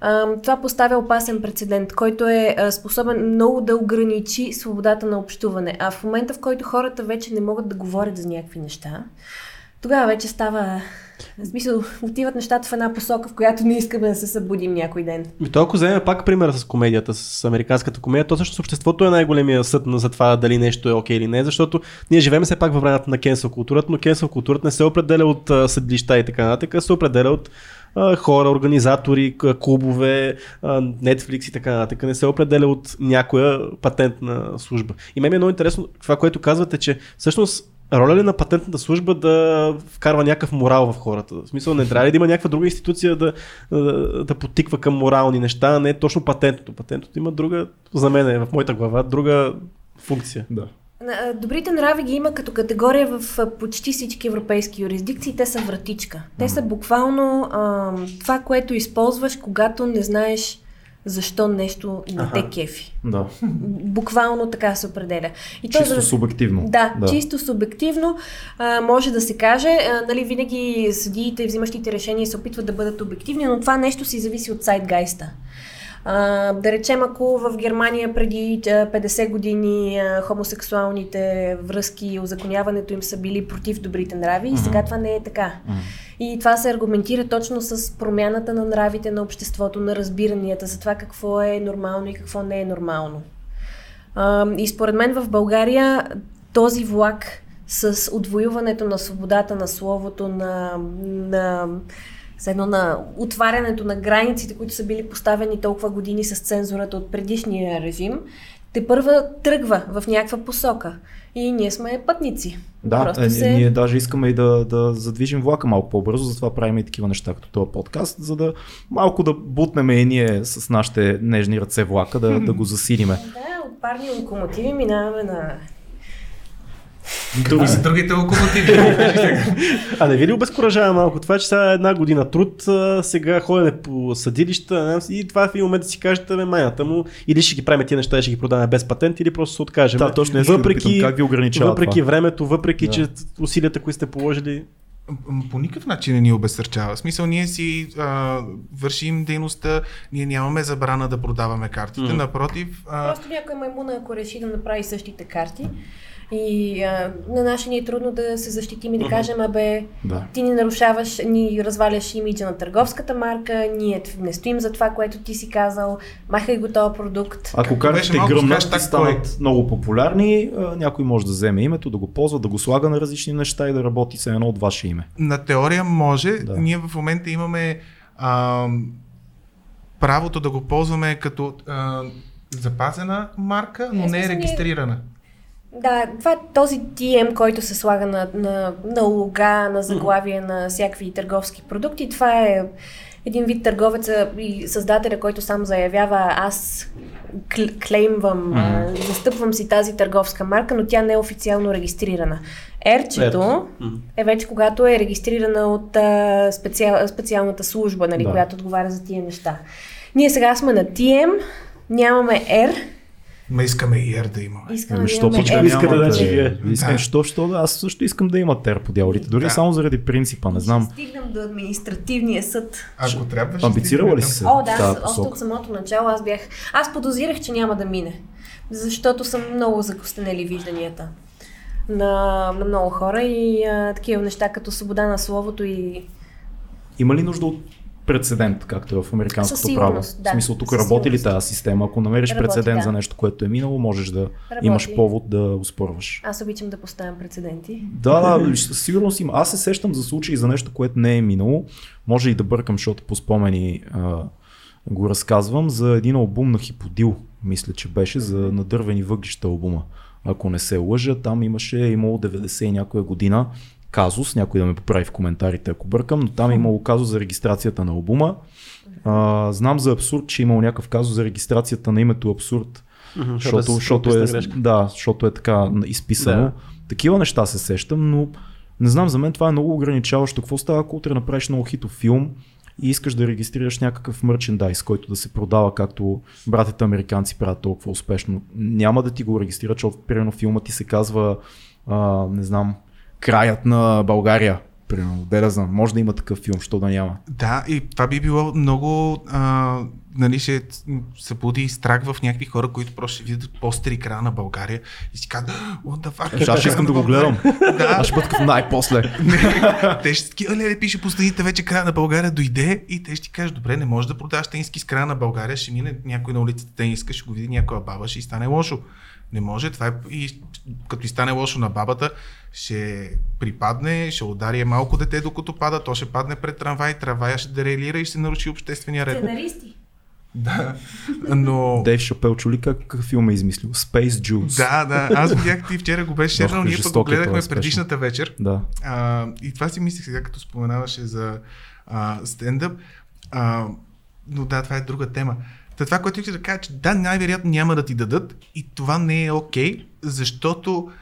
а, това поставя опасен прецедент, който е а, способен много да ограничи свободата на общуване. А в момента, в който хората вече не могат да говорят за някакви неща, тогава вече става. В смисъл, отиват нещата в една посока, в която не искаме да се събудим някой ден. Ми, то ако вземем пак примера с комедията, с американската комедия, то също обществото е най-големия съд на- за това дали нещо е окей или не, защото ние живеем все пак във времето на кенсел културата, но кенсел културата не се определя от съдилища и така нататък, се определя от хора, организатори, клубове, Netflix и така нататък. Не се определя от някоя патентна служба. И мен е много интересно това, което казвате, че всъщност роля ли на патентната служба да вкарва някакъв морал в хората? В смисъл, не трябва ли да има някаква друга институция да, да, да потиква към морални неща, а не точно патентното. Патентното има друга, за мен е в моята глава, друга функция. Да. Добрите нрави ги има като категория в почти всички европейски юрисдикции. Те са вратичка. Те са буквално а, това, което използваш, когато не знаеш защо нещо не те кефи. да. Буквално така се определя. И то Чисто за- субективно. Да, Да. чисто субективно а, може да се каже. А, нали, винаги съдиите, взимащите решения се опитват да бъдат обективни, но това нещо си зависи от сайтгайста. А, да речем, ако в Германия преди а, 50 години а, хомосексуалните връзки и озаконяването им са били против добрите нрави, и сега това не е така. И това се аргументира точно с промяната на нравите на обществото, на разбиранията за това какво е нормално и какво не е нормално. И според мен в България този влак с отвоюването на свободата на словото, на, на, едно на отварянето на границите, които са били поставени толкова години с цензурата от предишния режим, те първа тръгва в някаква посока. И ние сме пътници. Да, Просто е, се... ние даже искаме и да, да задвижим влака малко по-бързо, затова правим и такива неща като този подкаст, за да малко да бутнем и ние с нашите нежни ръце влака, да, да го засилиме. Да, от парни локомотиви минаваме на Какви са другите локомотиви? А не ви ли обезкуражава малко това, че сега е една година труд, сега ходене по съдилища и това в един момент да си кажете, бе, майната му, или ще ги правим тия неща и ще ги продаваме без патент, или просто се откажем. Да, точно да въпреки, питам, как ви ограничава въпреки това? времето, въпреки, Да. че усилията, които сте положили, по никакъв начин не ни обесърчава. В смисъл, ние си а, вършим дейността, ние нямаме забрана да продаваме картите. Мгм. Напротив, а, Просто някой маймуна, ако реши да направи същите карти, и а, на наше ни е трудно да се защитим и да кажем, абе, Да. ти ни нарушаваш, ни разваляш имиджа на търговската марка, ние не стоим за това, което ти си казал, махай го този продукт. Ако с гръмнат хаштаг станат много популярни, а, някой може да вземе името, да го ползва, да го слага на различни неща и да работи с едно от ваше име. на теория може. Да. Ние в момента имаме а, правото да го ползваме като а, запазена марка, но Е, не е регистрирана. Да, това този TM, който се слага на, на, на лога, на заглавие на всякакви търговски продукти, това е един вид търговеца и създателя, който сам заявява аз кл- клеймвам, а, застъпвам си тази търговска марка, но тя не е официално регистрирана. Ерчето е вече когато е регистрирана от а, специал, специалната служба, нали, Да. която отговаря за тия неща. Ние сега сме на TM, нямаме R, Ма искаме и ер да има. искаме да що имаме пък да да иска да нямате? значи вие? Искам, Да. що, що, да, аз също искам да има тер по дяволите. Дори Да. само заради принципа, не знам. Ще стигнем до административния съд. Ако трябва, ще Амбицирала ли си се? О, да, аз, още от самото начало аз бях... Аз подозирах, че няма да мине. Защото съм много закостенели вижданията на, на много хора и а, такива неща като свобода на словото и... Има ли нужда от прецедент, както е в американското Със право? сигурност, да. В смисъл, тук работи ли сигурност. тази система? Ако намериш Работи, прецедент да. за нещо, което е минало, можеш да Работи. имаш повод да успорваш. Аз обичам да поставям прецеденти. Да, да, със сигурност има. Аз се сещам за случаи за нещо, което не е минало. Може и да бъркам, защото по спомени а, го разказвам за един албум на Хиподил, мисля, че беше за надървени въглища албума. Ако не се лъжа, там имаше имало 90 и някоя година казус, някой да ме поправи в коментарите, ако бъркам, но там е имало казус за регистрацията на албума. А, знам за абсурд, че е имало някакъв казус за регистрацията на името абсурд, защото, защото, е, грешка. да, защото е така изписано. Да. Такива неща се сещам, но не знам, за мен това е много ограничаващо. Какво става, ако утре направиш много хитов филм и искаш да регистрираш някакъв мерчендайз, който да се продава, както братите американци правят толкова успешно. Няма да ти го регистрират, защото примерно филмът ти се казва, а, не знам, краят на България. Примерно, де да знам, може да има такъв филм, що да няма. Да, и това би било много, а, нали, ще събуди страх в някакви хора, които просто ще видят постери края на България и си казват, what the fuck, Аз ще искам да го гледам. Да, Аз ще бъда като най-после. те ще ски, леле, пише по стените вече края на България дойде и те ще ти кажат, добре, не може да продаваш тениски с края на България, ще мине някой на улицата тениска, ще го види някоя баба, ще и стане лошо. Не може, това е и като и стане лошо на бабата, ще припадне, ще удари е малко дете, докато пада, то ще падне пред трамвай, трамвая ще дерелира и ще се наруши обществения ред. Сценаристи. Да, но... Дейв Шапел чули как какъв филм е измислил? Space Juice. Да, да, аз видях ти вчера го беше Ох, шернал, ние пък го е гледахме предишната вечер. да. А, и това си мислех сега, като споменаваше за а, стендъп. А, но да, това е друга тема. Та това, което исках да кажа, че да, най-вероятно няма да ти дадат и това не е окей, okay, защото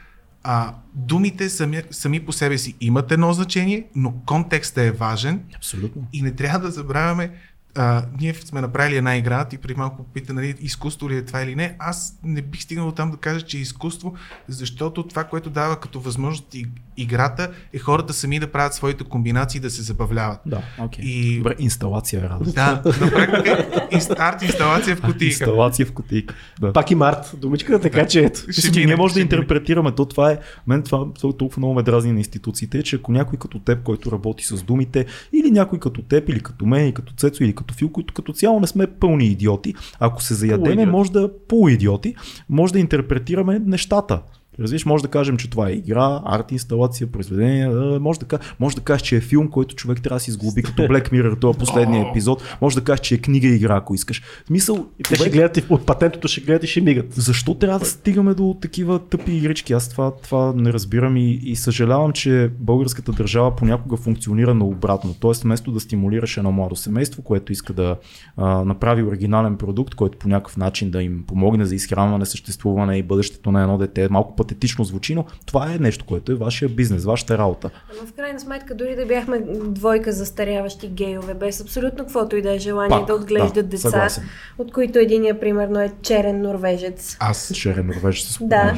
а, думите сами, сами по себе си имат едно значение, но контекстът е важен Абсолютно. и не трябва да забравяме а, ние сме направили една игра, ти преди малко попита, нали, изкуство ли е това или не. Аз не бих стигнал там да кажа, че е изкуство, защото това, което дава като възможност и, играта, е хората сами да правят своите комбинации, да се забавляват. Да, окей. И- Добре, инсталация е радост. Да, на практика инст- арт инсталация в кутийка. Инсталация в кутийка. Да. Пак и март, думичката, така че ето. Ще ние може да интерпретираме то. Това е, мен това това толкова много ме дразни на институциите, че ако някой като теб, който работи с думите, или някой като теб, или като мен, или като Цецо, или като Фил, които като цяло не сме пълни идиоти, ако се заядеме, може да полуидиоти, може да интерпретираме нещата. Разбираш, може да кажем, че това е игра, арт инсталация, произведение, може да, ка- може да кажеш, че е филм, който човек трябва да си изглоби като Black Mirror, това последния епизод, може да кажеш, че е книга и игра, ако искаш. В смисъл, И те ще човек- гледат и от патентото ще гледат и ще мигат. защо трябва да стигаме до такива тъпи игрички? Аз това, това не разбирам и, и съжалявам, че българската държава понякога функционира наобратно. Тоест, вместо да стимулираш едно младо семейство, което иска да а, направи оригинален продукт, който по някакъв начин да им помогне за изхранване, съществуване и бъдещето на едно дете, малко патетично звучи, но това е нещо, което е вашия бизнес, вашата работа. Ама в крайна сметка, дори да бяхме двойка застаряващи гейове, без абсолютно каквото и да е желание Пак, да отглеждат да, деца, съгласен. от които единия, примерно, е черен норвежец. Аз Шерен норвежец Да.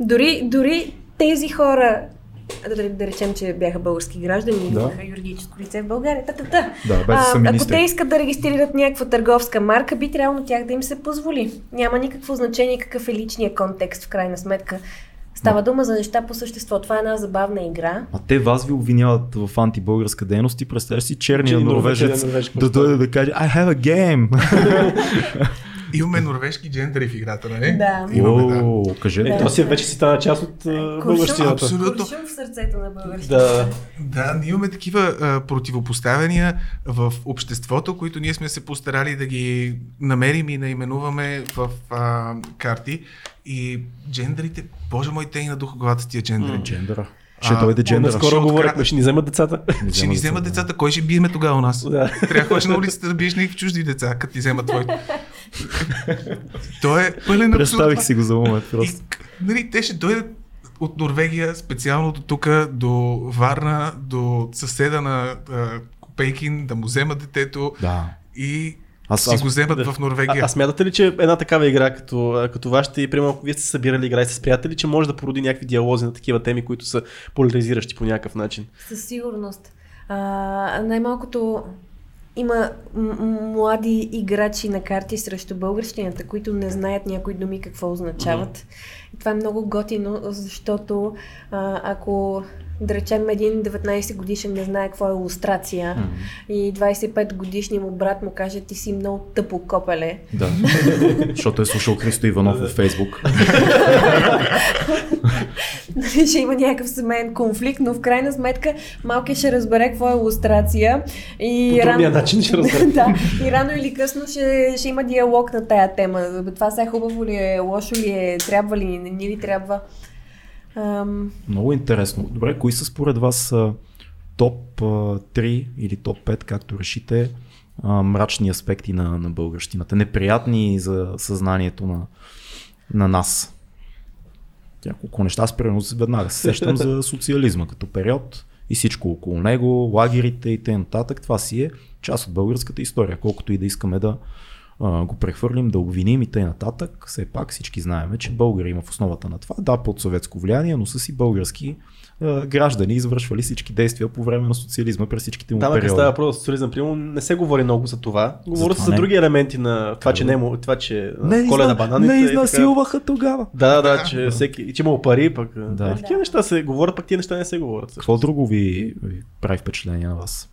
Дори, дори тези хора, да, да речем, че бяха български граждани, Да. имаха юридическо лице в България, та-та-та. Да, без са ако те искат да регистрират някаква търговска марка, би трябвало тях да им се позволи. Няма никакво значение какъв е личният контекст, в крайна сметка. Става дума за неща по същество. Това е една забавна игра. А те вас ви обвиняват в антибългарска дейност и представяш си черния Черни норвежец норвежец, норвежец, да дойде да каже I have a game. имаме норвежки джендери в играта, нали? Да. Имаме, да. О, кажете. Е, то си вече си стана част от Куршум, българщината. Абсолютно. Куршум в сърцето на българщината. Да. Да, ние имаме такива а, противопоставяния в обществото, които ние сме се постарали да ги намерим и наименуваме в а, карти. И джендерите, боже мой, те и на главата с тия джендери. Джендера. Ще А, дойде джендера. Наскоро Ще говорихме, ще ни вземат децата. Ще ни вземат децата, кой ще биеме тогава у нас? Да. Трябва да ходиш на улицата да биеш някакви чужди деца, като ти вземат твоите. То е пълен. Представих си го за момент И, просто. нали, те ще дойдат от Норвегия, специално до тук, до Варна, до съседа на а, Копейкин, да му вземат детето Да. и Аз- си аз- го вземат Да. в Норвегия. А, а смятате ли, че една такава игра, като, като вашите, и примерно, ако вие сте събирали игра и с приятели, че може да породи някакви диалози на такива теми, които са поляризиращи по някакъв начин? Със сигурност. А, най-малкото има млади играчи на карти срещу българщината, които не знаят някои думи какво означават. И това е много готино, защото а, ако да речем един 19 годишен не знае какво е иллюстрация и 25 годишният му брат му каже ти си много тъпо копеле. Да. Защото е слушал Христо Иванов във Фейсбук. Нали, ще има някакъв семейен конфликт, но в крайна сметка малкият ще разбере какво е иллюстрация. И По другия начин ще разбере. да, и рано или късно ще, ще има диалог на тая тема. Това сега хубаво ли е, лошо ли е, трябва ли, не ни ли трябва. Ам, Много интересно. Добре, кои са според вас топ а, 3 или топ 5, както решите, мрачни аспекти на, на българщината, неприятни за съзнанието на, на нас? Няколко неща, аз примерно веднага се сещам за социализма като период и всичко около него, лагерите и т.н. Това си е част от българската история, колкото и да искаме да а, го прехвърлим, да обвиним и т.н. Все пак всички знаем, че българи има в основата на това. Да, под съветско влияние, но са си български а, граждани, извършвали всички действия по време на социализма през всичките му Там, ако периоди. става въпрос за социализъм, примерно, не се говори много за това. Говори се това за не. други елементи на това, че не, е това, че не, коледа изна... бананите. не и така. изнасилваха тогава. Да, да, че всеки, че имал пари, пък. Да. Да. Такива неща се говорят, пък тия неща не се говорят. също. Какво друго ви, ви прави впечатление на вас?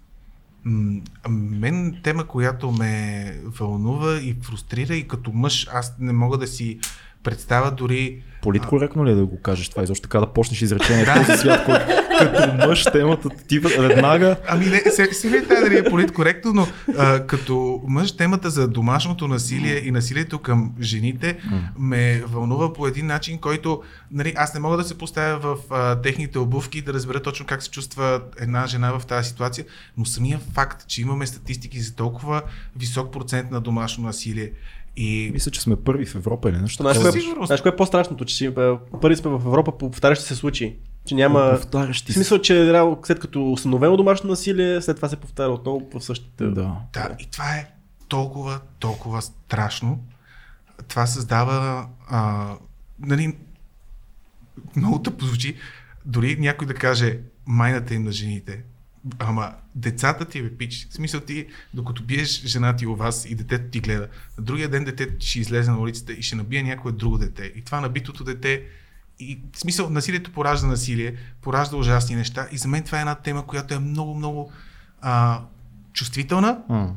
Мен тема, която ме вълнува и фрустрира и като мъж аз не мога да си представя дори Политкоректно ли е да го кажеш това? И защо така да почнеш изречение в този свят, който като мъж темата ти веднага Ами не, се, сега не трябва дали е политкоректно, но а, като мъж темата за домашното насилие и насилието към жените ме вълнува по един начин, който нали, аз не мога да се поставя в а, техните обувки и да разбера точно как се чувства една жена в тази ситуация, но самия факт, че имаме статистики за толкова висок процент на домашно насилие и Мисля, че сме първи в Европа или нещо. Знаеш, кое, сигурност. знаеш кое е по-страшното? Че си, е, първи сме в Европа по повтарящи се случаи. Че няма... Повтарящи В смисъл, че реално, след като установено домашно насилие, след това се повтаря отново в същите. Да. Да, и това е толкова, толкова страшно. Това създава, а, нали, много тъпо звучи, дори някой да каже майната им на жените, ама децата ти, бе, пич, в смисъл ти, докато биеш жена ти у вас и детето ти гледа, на другия ден детето ще излезе на улицата и ще набие някое друго дете. И това набитото дете и в смисъл, насилието поражда насилие, поражда ужасни неща. И за мен това е една тема, която е много, много а, чувствителна, А,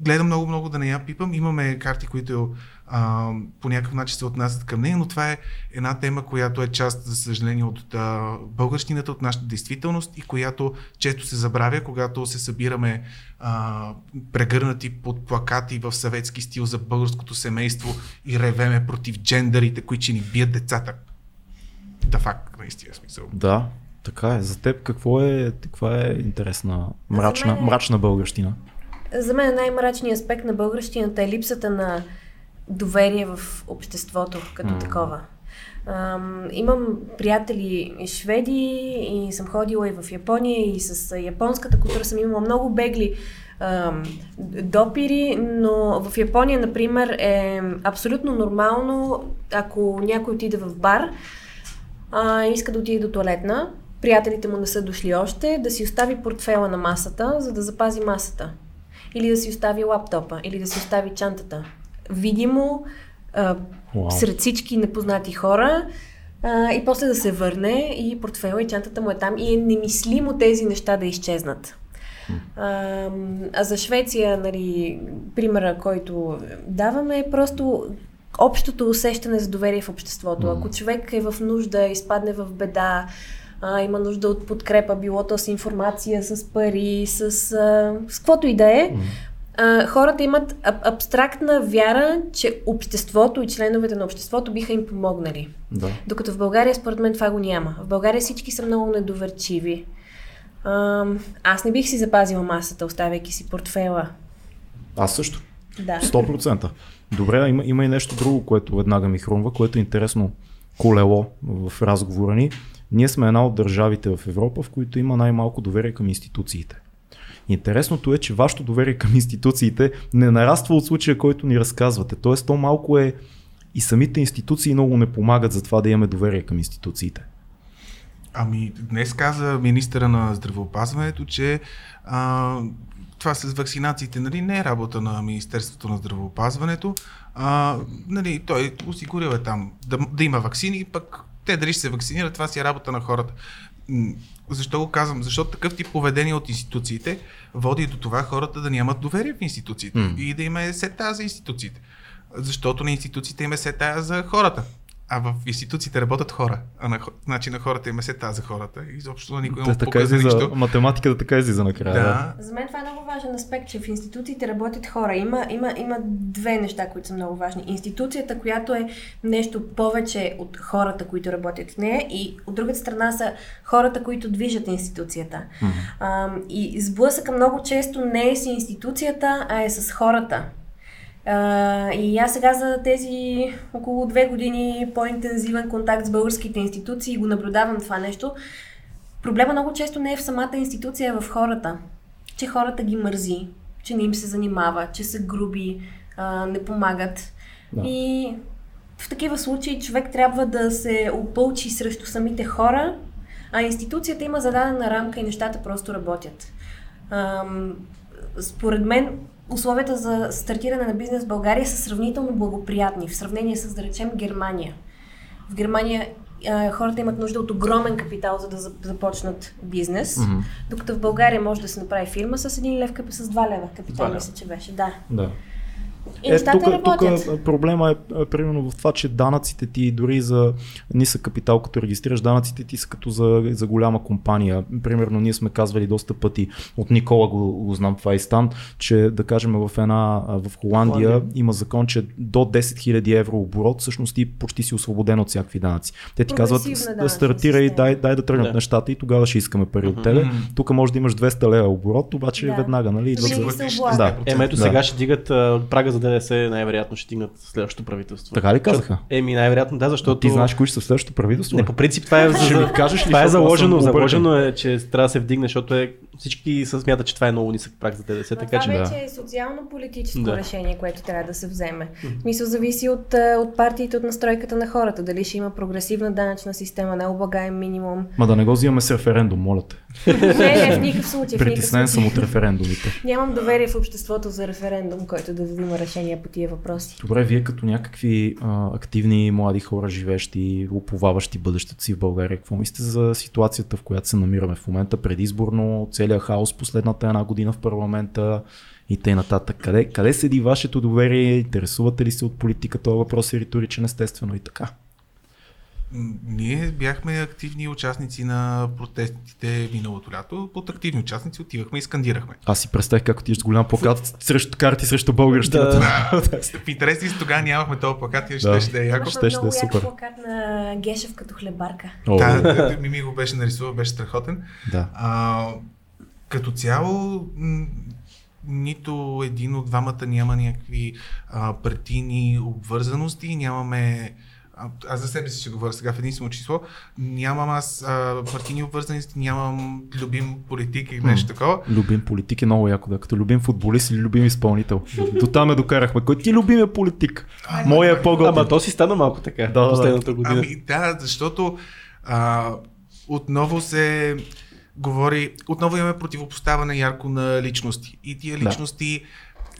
гледам много, много да не я пипам. Имаме карти, които а, по някакъв начин се отнасят към нея, но това е една тема, която е част, за съжаление, от а, българщината, от нашата действителност и която често се забравя, когато се събираме а, прегърнати под плакати в съветски стил за българското семейство и ревеме против джендерите, които ще ни бият децата. Да, факт, наистина смисъл. да, така е. За теб какво е, каква е интересна, мрачна, мен мрачна българщина? За мен най-мрачният аспект на българщината е липсата на доверие в обществото като М. такова. Ам, имам приятели шведи и съм ходила и в Япония и с японската култура съм имала много бегли ам, допири, но в Япония, например, е абсолютно нормално, ако някой отиде в бар, а, иска да отиде до туалетна, приятелите му не са дошли още, да си остави портфела на масата, за да запази масата. Или да си остави лаптопа, или да си остави чантата. Видимо, а, Уау. сред всички непознати хора, а, и после да се върне и портфела и чантата му е там и е немислимо тези неща да изчезнат. А, а за Швеция, нали, примера, който даваме е просто общото усещане за доверие в обществото. Ако човек е в нужда, изпадне в беда, а, има нужда от подкрепа, било то с информация, с пари, с, а, с каквото и да е, а, хората имат аб- абстрактна вяра, че обществото и членовете на обществото биха им помогнали. Да. Докато в България, според мен, това го няма. В България всички са много недоверчиви. Ам, аз не бих си запазила масата, оставяйки си портфела. Аз също. Да. 100%. Добре, има, има и нещо друго, което веднага ми хрумва, което е интересно колело в разговора ни. Ние сме една от държавите в Европа, в които има най-малко доверие към институциите. Интересното е, че вашето доверие към институциите не нараства от случая, който ни разказвате. Тоест, то малко е и самите институции много не помагат за това да имаме доверие към институциите. Ами, днес каза министъра на здравеопазването, че а, това с вакцинациите нали, не е работа на Министерството на здравеопазването. А, нали, той осигурил е там да, да има вакцини, пък те дали ще се вакцинират, това си е работа на хората. Защо го казвам? Защото такъв тип поведение от институциите води до това хората да нямат доверие в институциите М. и да има е сета за институциите. Защото на институциите има сета за хората. А в институциите работят хора. А на, значи на хората има сета за хората. И изобщо никой не му така излиза, нищо. математиката така излиза накрая. Да. За мен това е много важен аспект, че в институциите работят хора. Има, има, има две неща, които са много важни. Институцията, която е нещо повече от хората, които работят в нея и от другата страна са хората, които движат институцията. А, и сблъсъка много често не е с институцията, а е с хората. А, и аз сега за тези около две години по-интензивен контакт с българските институции го наблюдавам това нещо. Проблема много често не е в самата институция, а в хората. Че хората ги мързи, че не им се занимава, че са груби, а, не помагат. Да. И в такива случаи човек трябва да се опълчи срещу самите хора, а институцията има зададена рамка и нещата просто работят. Ам, според мен, условията за стартиране на бизнес в България са сравнително благоприятни в сравнение с, да речем, Германия. В Германия а, хората имат нужда от огромен капитал, за да за- започнат бизнес, Мгм. докато в България може да се направи фирма с един лев, с два лева капитал, мисля, че беше. Да. Да. И нещата тук, работят. тук проблема е примерно в това, че данъците ти дори за нисък капитал, като регистрираш данъците ти са като за, за голяма компания. Примерно ние сме казвали доста пъти, от Никола го, го знам това и стан, че да кажем в една, в Холандия, Холандия. има закон, че до 10 000 евро оборот, всъщност ти почти си освободен от всякакви данъци. Те ти казват, стартирай, дай, дай да тръгнат Да. нещата и тогава ще искаме пари от тебе. Тук може да имаш 200 лева оборот, обаче Да. веднага, нали? се. Да. Ема ето Да. сега ще дигат прага за ДДС, най-вероятно ще дигнат следващото правителство. Така ли казаха? Еми най-вероятно да, защото... Ти знаеш кои ще са следващото правителство? Не, по принцип това е, Ще ми кажеш ли, това е заложено, заложено е, че трябва да се вдигне, защото е, всички се смятат, че това е много нисък праг за ДДС, Ма така това че да. вече е социално-политическо Да. решение, което трябва да се вземе. В смисъл зависи от, а, от партиите, от настройката на хората. Дали ще има прогресивна данъчна система, необлагаем минимум. Ма да не го взимаме с референдум, моля те. Не, не, в никакъв случай. Притеснен съм от референдумите. Нямам доверие в обществото за референдум, който да взима решения по тия въпроси. Добре, вие като някакви а, активни млади хора, живещи, уповаващи бъдещето си в България, какво мислите за ситуацията, в която се намираме в момента, предизборно, целият хаос последната една година в парламента и т.н. нататък? Къде, къде седи вашето доверие? Интересувате ли се от политика? Това въпрос е риторичен естествено и така. Ние бяхме активни участници на протестите миналото лято. Под активни участници отивахме и скандирахме. Аз си представих как отидеш с голям плакат срещу карти срещу българщината. В интерес и тогава нямахме този плакат и Да. ще, ще да е яко. Ще- ще е супер. плакат на Гешев като хлебарка. О, Да, да, да, Мими го беше нарисувал, беше страхотен. да. А, като цяло, нито един от двамата няма някакви а, партийни обвързаности, нямаме а, аз за себе си ще говоря сега в единствено число, нямам аз а, партийни обвързаности, нямам любим политик или нещо такова. Любим политик е много яко, да, като любим футболист или любим изпълнител. До там ме докарахме. Кой ти любимия политик? Моя е по Ама то си стана малко така. Да, последната година. Ами да, защото а, отново се говори, отново имаме противопоставяне ярко на личности. И тия Да.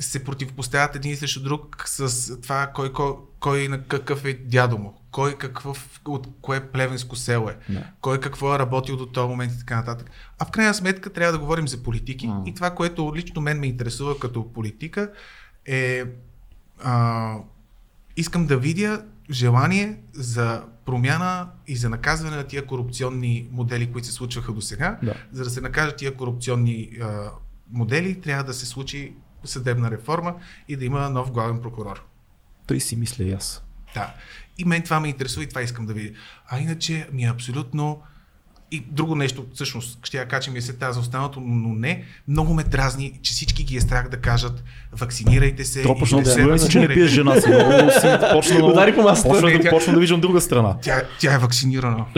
Се противопоставят един срещу друг с това кой, кой, кой на какъв е дядо му, кой какъв, от кое плевенско село е, Да. кой какво е работил до този момент и така нататък. А в крайна сметка трябва да говорим за политики М. и това, което лично мен ме интересува като политика е а, искам да видя желание за промяна и за наказване на тия корупционни модели, които се случваха до сега. Да. За да се накажат тия корупционни а, модели, трябва да се случи съдебна реформа и да има нов главен прокурор. Той си мисля и аз. Да. И мен това ме интересува и това искам да видя. А иначе ми е абсолютно... И друго нещо, всъщност, ще я кажа, ми е сета за останалото, но не. Много ме дразни, че всички ги е страх да кажат вакцинирайте се. Или почна не да се сигурен си, че не вакцинирайте. пиеш жена си. Много си почна много... Удари по масата. Почна, Не, да, тя- почна да виждам друга страна. Тя, тя е вакцинирана.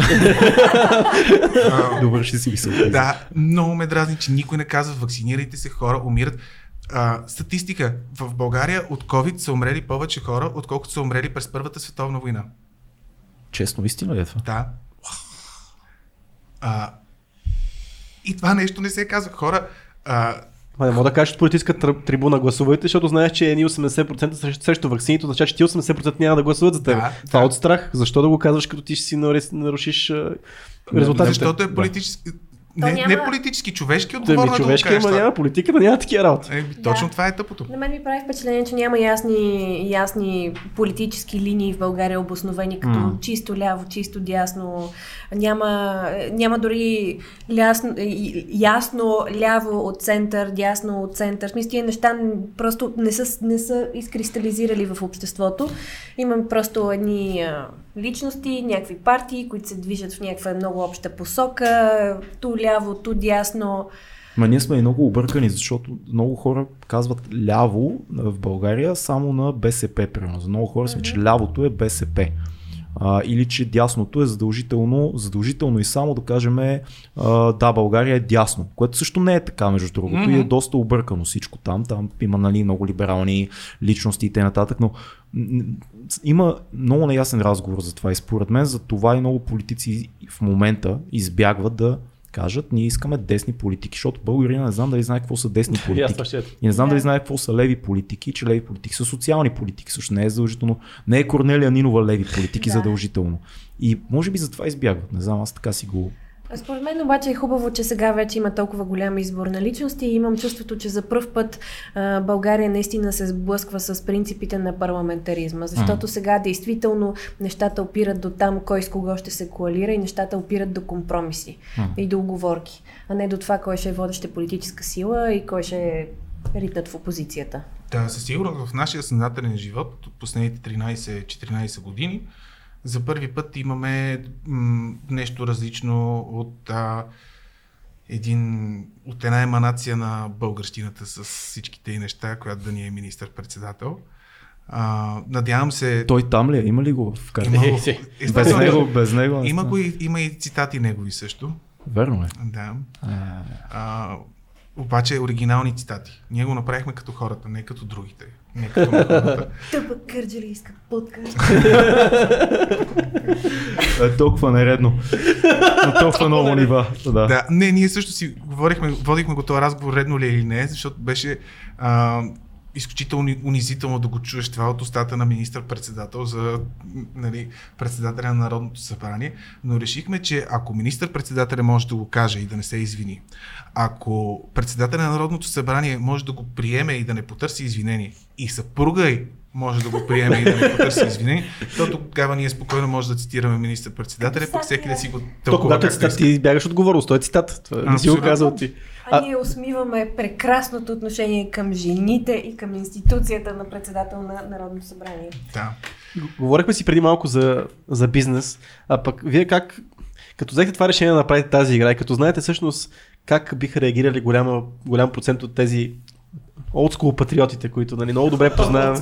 Добре, ще си мисля. Да, много ме дразни, че никой не казва вакцинирайте се, хора умират. А, статистика. В България от COVID са умрели повече хора, отколкото са умрели през Първата световна война. Честно, истина ли е това? Да. А, и това нещо не се казва. Хора, а, Ма не мога да кажеш от политическа тр- трибуна гласувайте, защото знаеш, че едни 80% срещу, срещу вакцините, означава, че ти 80% няма да гласуват за теб. Да, Това да. от страх. Защо да го казваш, като ти ще си нарушиш резултатите? защото е политически... Не, няма- не политически, човешки отговорно ми е да го човешки, кажеш ама няма политика, да няма такива работи. Е, точно Да. това е тъпото. На мен ми прави впечатление, че няма ясни, ясни политически линии в България обосновени като М. чисто ляво, чисто дясно. Няма, няма дори лясно, ясно ляво от център, дясно от център. Смисъл, тия неща просто не са, не са изкристализирали в обществото. Имам просто едни личности, някакви партии, които се движат в някаква много обща посока, ту ляво, ту дясно. Ма ние сме и много объркани, защото много хора казват ляво в България само на БСП, примерно. За много хора сме, че лявото е БСП. А, или че дясното е задължително, задължително и само да кажем а, да, България е дясно, което също не е така между другото mm-hmm. и е доста объркано всичко там. Там има нали, много либерални личности и т.н. но има много неясен разговор за това и според мен за това и много политици в момента избягват да кажат, ние искаме десни политики, защото българина не знам дали знае какво са десни политики. е. И не знам Да. дали знае какво са леви политики, че леви политики са социални политики. Също не е задължително. Не е Корнелия Нинова леви политики задължително. И може би затова избягват. Не знам, аз така си го. Според мен обаче е хубаво, че сега вече има толкова голям избор на личности и имам чувството, че за първ път а, България наистина се сблъсква с принципите на парламентаризма, защото сега действително нещата опират до там кой с кого ще се коалира и нещата опират до компромиси М. и до оговорки, а не до това кой ще е водеща политическа сила и кой ще е ритнат в опозицията. Да, със сигурност в нашия съзнателен живот от последните 13-14 години за първи път имаме м- нещо различно от а, един, от една еманация на българщината с всичките и неща, която да ни е министър-председател. А, надявам се... Той там ли е? Има ли го в карта? Има, Е, си. Без него, без него. не има, го и, има и цитати негови също. Верно е. Да. А, А, обаче оригинални цитати. Ние го направихме като хората, не като другите. Не като на хората. Тъпа кърджалийска подкаст. е толкова нередно. На толкова много нива. Да. Да, не, ние също си говорихме, водихме го този разговор редно ли е или не, защото беше а, изключително унизително да го чуеш това от устата на министър-председател за нали, председателя на Народното събрание, но решихме, че ако министър-председателя може да го каже и да не се извини, ако председателя на Народното събрание може да го приеме и да не потърси извинение, и съпруга й може да го приеме и да не потърси извинение, то тогава ние спокойно може да цитираме министър-председателя, пък всеки да си го То тълкува когато е както цитат, ти избягаш отговорност. Той е цитат. Това не си го казал ти. А, А- ние усмиваме прекрасното отношение към жените и към институцията на председател на Народното събрание. Да. Говорихме си преди малко за, за бизнес, а пък вие как, като взехте това решение да направите тази игра и като знаете всъщност как биха реагирали голяма, голям процент от тези олдскул патриотите, които нали, много добре познаваме.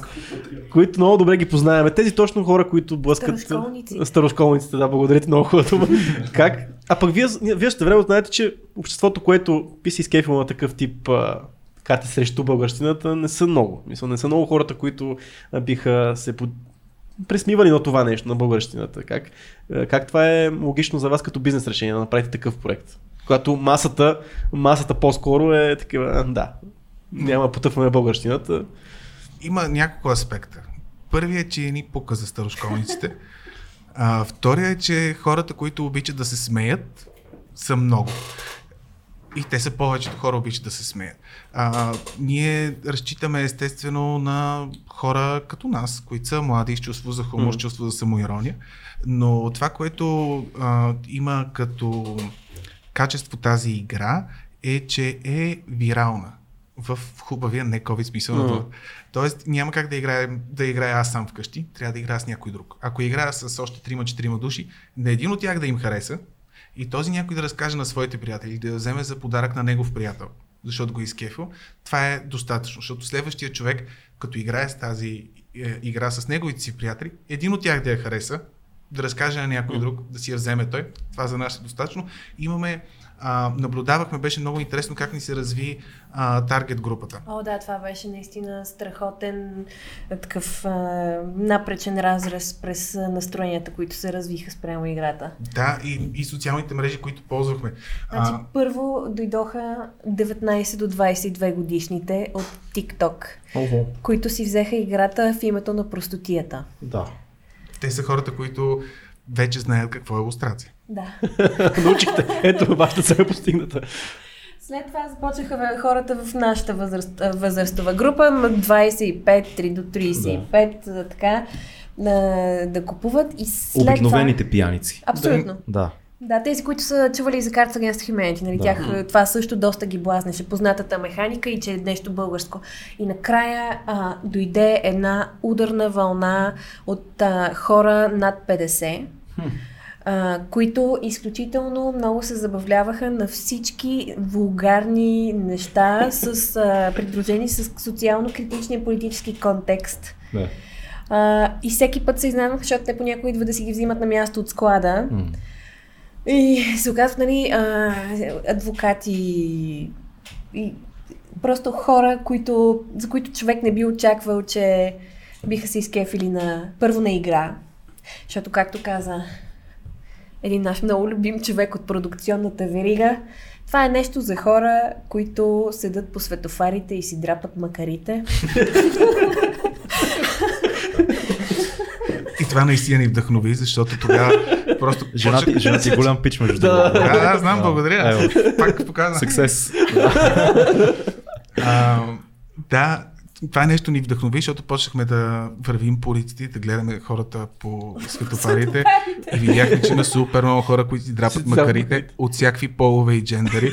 които много добре ги познаваме. Тези точно хора, които блъскат... Старошколници. Старошколниците, да, благодаря ти много хубаво. как? А пък вие, вие ще време знаете, че обществото, което би си изкефило на такъв тип карти срещу българщината, не са много. Мисля, не са много хората, които биха се под... пресмивали на това нещо, на българщината. Как, как това е логично за вас като бизнес решение да направите такъв проект? Когато масата, масата по-скоро е такива, да, няма потъпване българщината. Има няколко аспекта. Първият е, че ни пука за старошколниците. А, втория е, че хората, които обичат да се смеят, са много. И те са повечето хора обичат да се смеят. А, ние разчитаме естествено на хора като нас, които са млади, с чувство за хумор, чувство за самоирония. Но това, което а, има като качество тази игра е, че е вирална в хубавия не COVID смисъл това. Тоест няма как да играя, да играя аз сам вкъщи, трябва да играя с някой друг. Ако играя с още 3-4 души, на един от тях да им хареса и този някой да разкаже на своите приятели, да я вземе за подарък на негов приятел, защото го изкефил, това е достатъчно, защото следващия човек, като играе с тази е, игра с неговите си приятели, един от тях да я хареса, да разкаже на някой друг, да си я вземе той, това за нас е достатъчно. Имаме, а, наблюдавахме, беше много интересно как ни се разви а, таргет групата. О, да, това беше наистина страхотен а, такъв а, напречен разрез през а, настроенията, които се развиха спрямо играта. Да, и, и социалните мрежи, които ползвахме. Значи, А, първо дойдоха 19 до 22 годишните от TikTok, Ого. които си взеха играта в името на простотията. Да. Те са хората, които вече знаят какво е лустрация. Да. Научихте. Ето, вашата цел е постигната. След това започнаха хората в нашата възраст, възрастова група, м, 25 3 до 35, да. така, да, да купуват и след Обикновените пияници. това... Абсолютно. Да. Да, тези, които са чували за Cards Against Humanity, нали, Да. тях а, това също доста ги блазнеше, познатата механика и че е нещо българско. И накрая а, дойде една ударна вълна от а, хора над 50, а, които изключително много се забавляваха на всички вулгарни неща, с, а, придружени с социално-критичния политически контекст. да. А, и всеки път се изненадвах, защото те понякога идват да си ги взимат на място от склада. М. И се оказват, нали, а, адвокати и просто хора, които, за които човек не би очаквал, че биха се изкефили на първо на игра. Защото, както каза един наш много любим човек от продукционната верига, това е нещо за хора, които седат по светофарите и си драпат макарите. И това наистина ни вдъхнови, защото тогава просто... Жена ти, жена ти е голям пич между Да. Да, да, знам, благодаря. Пак показвам. Success. А, да, това нещо ни вдъхнови, защото почнахме да вървим по улиците, да гледаме хората по светофарите и видяхме, че има супер много хора, които си драпат макарите от всякакви полове и джендери.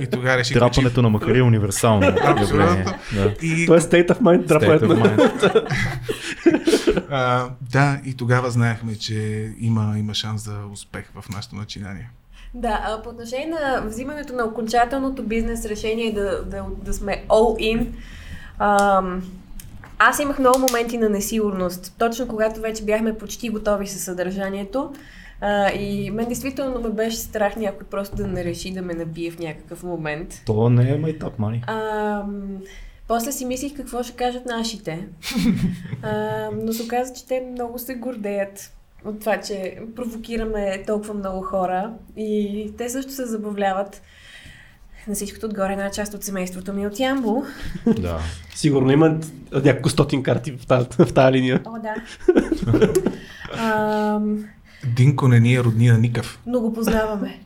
И тогава решихме, че... Трапането на макари е универсално. Абсолютно. Да. И, Това е state of mind, State драпането of на... mind. а, да, и тогава знаехме, че има, има шанс за успех в нашето начинание. Да, а по отношение на взимането на окончателното бизнес решение да, да, да сме all in, ам, аз имах много моменти на несигурност. Точно когато вече бяхме почти готови със съдържанието. А, и мен действително ме беше страх някой просто да не реши да ме набие в някакъв момент. То не е майтап, мани. Ам, после си мислих какво ще кажат нашите. А, но се оказа, че те много се гордеят от това, че провокираме толкова много хора и те също се забавляват. На всичкото отгоре една част от семейството ми е от Ямбо. Да. Сигурно има няколко стотин карти в тази, в тази линия. О, да. Динко не ни е роднина никакъв. но го познаваме.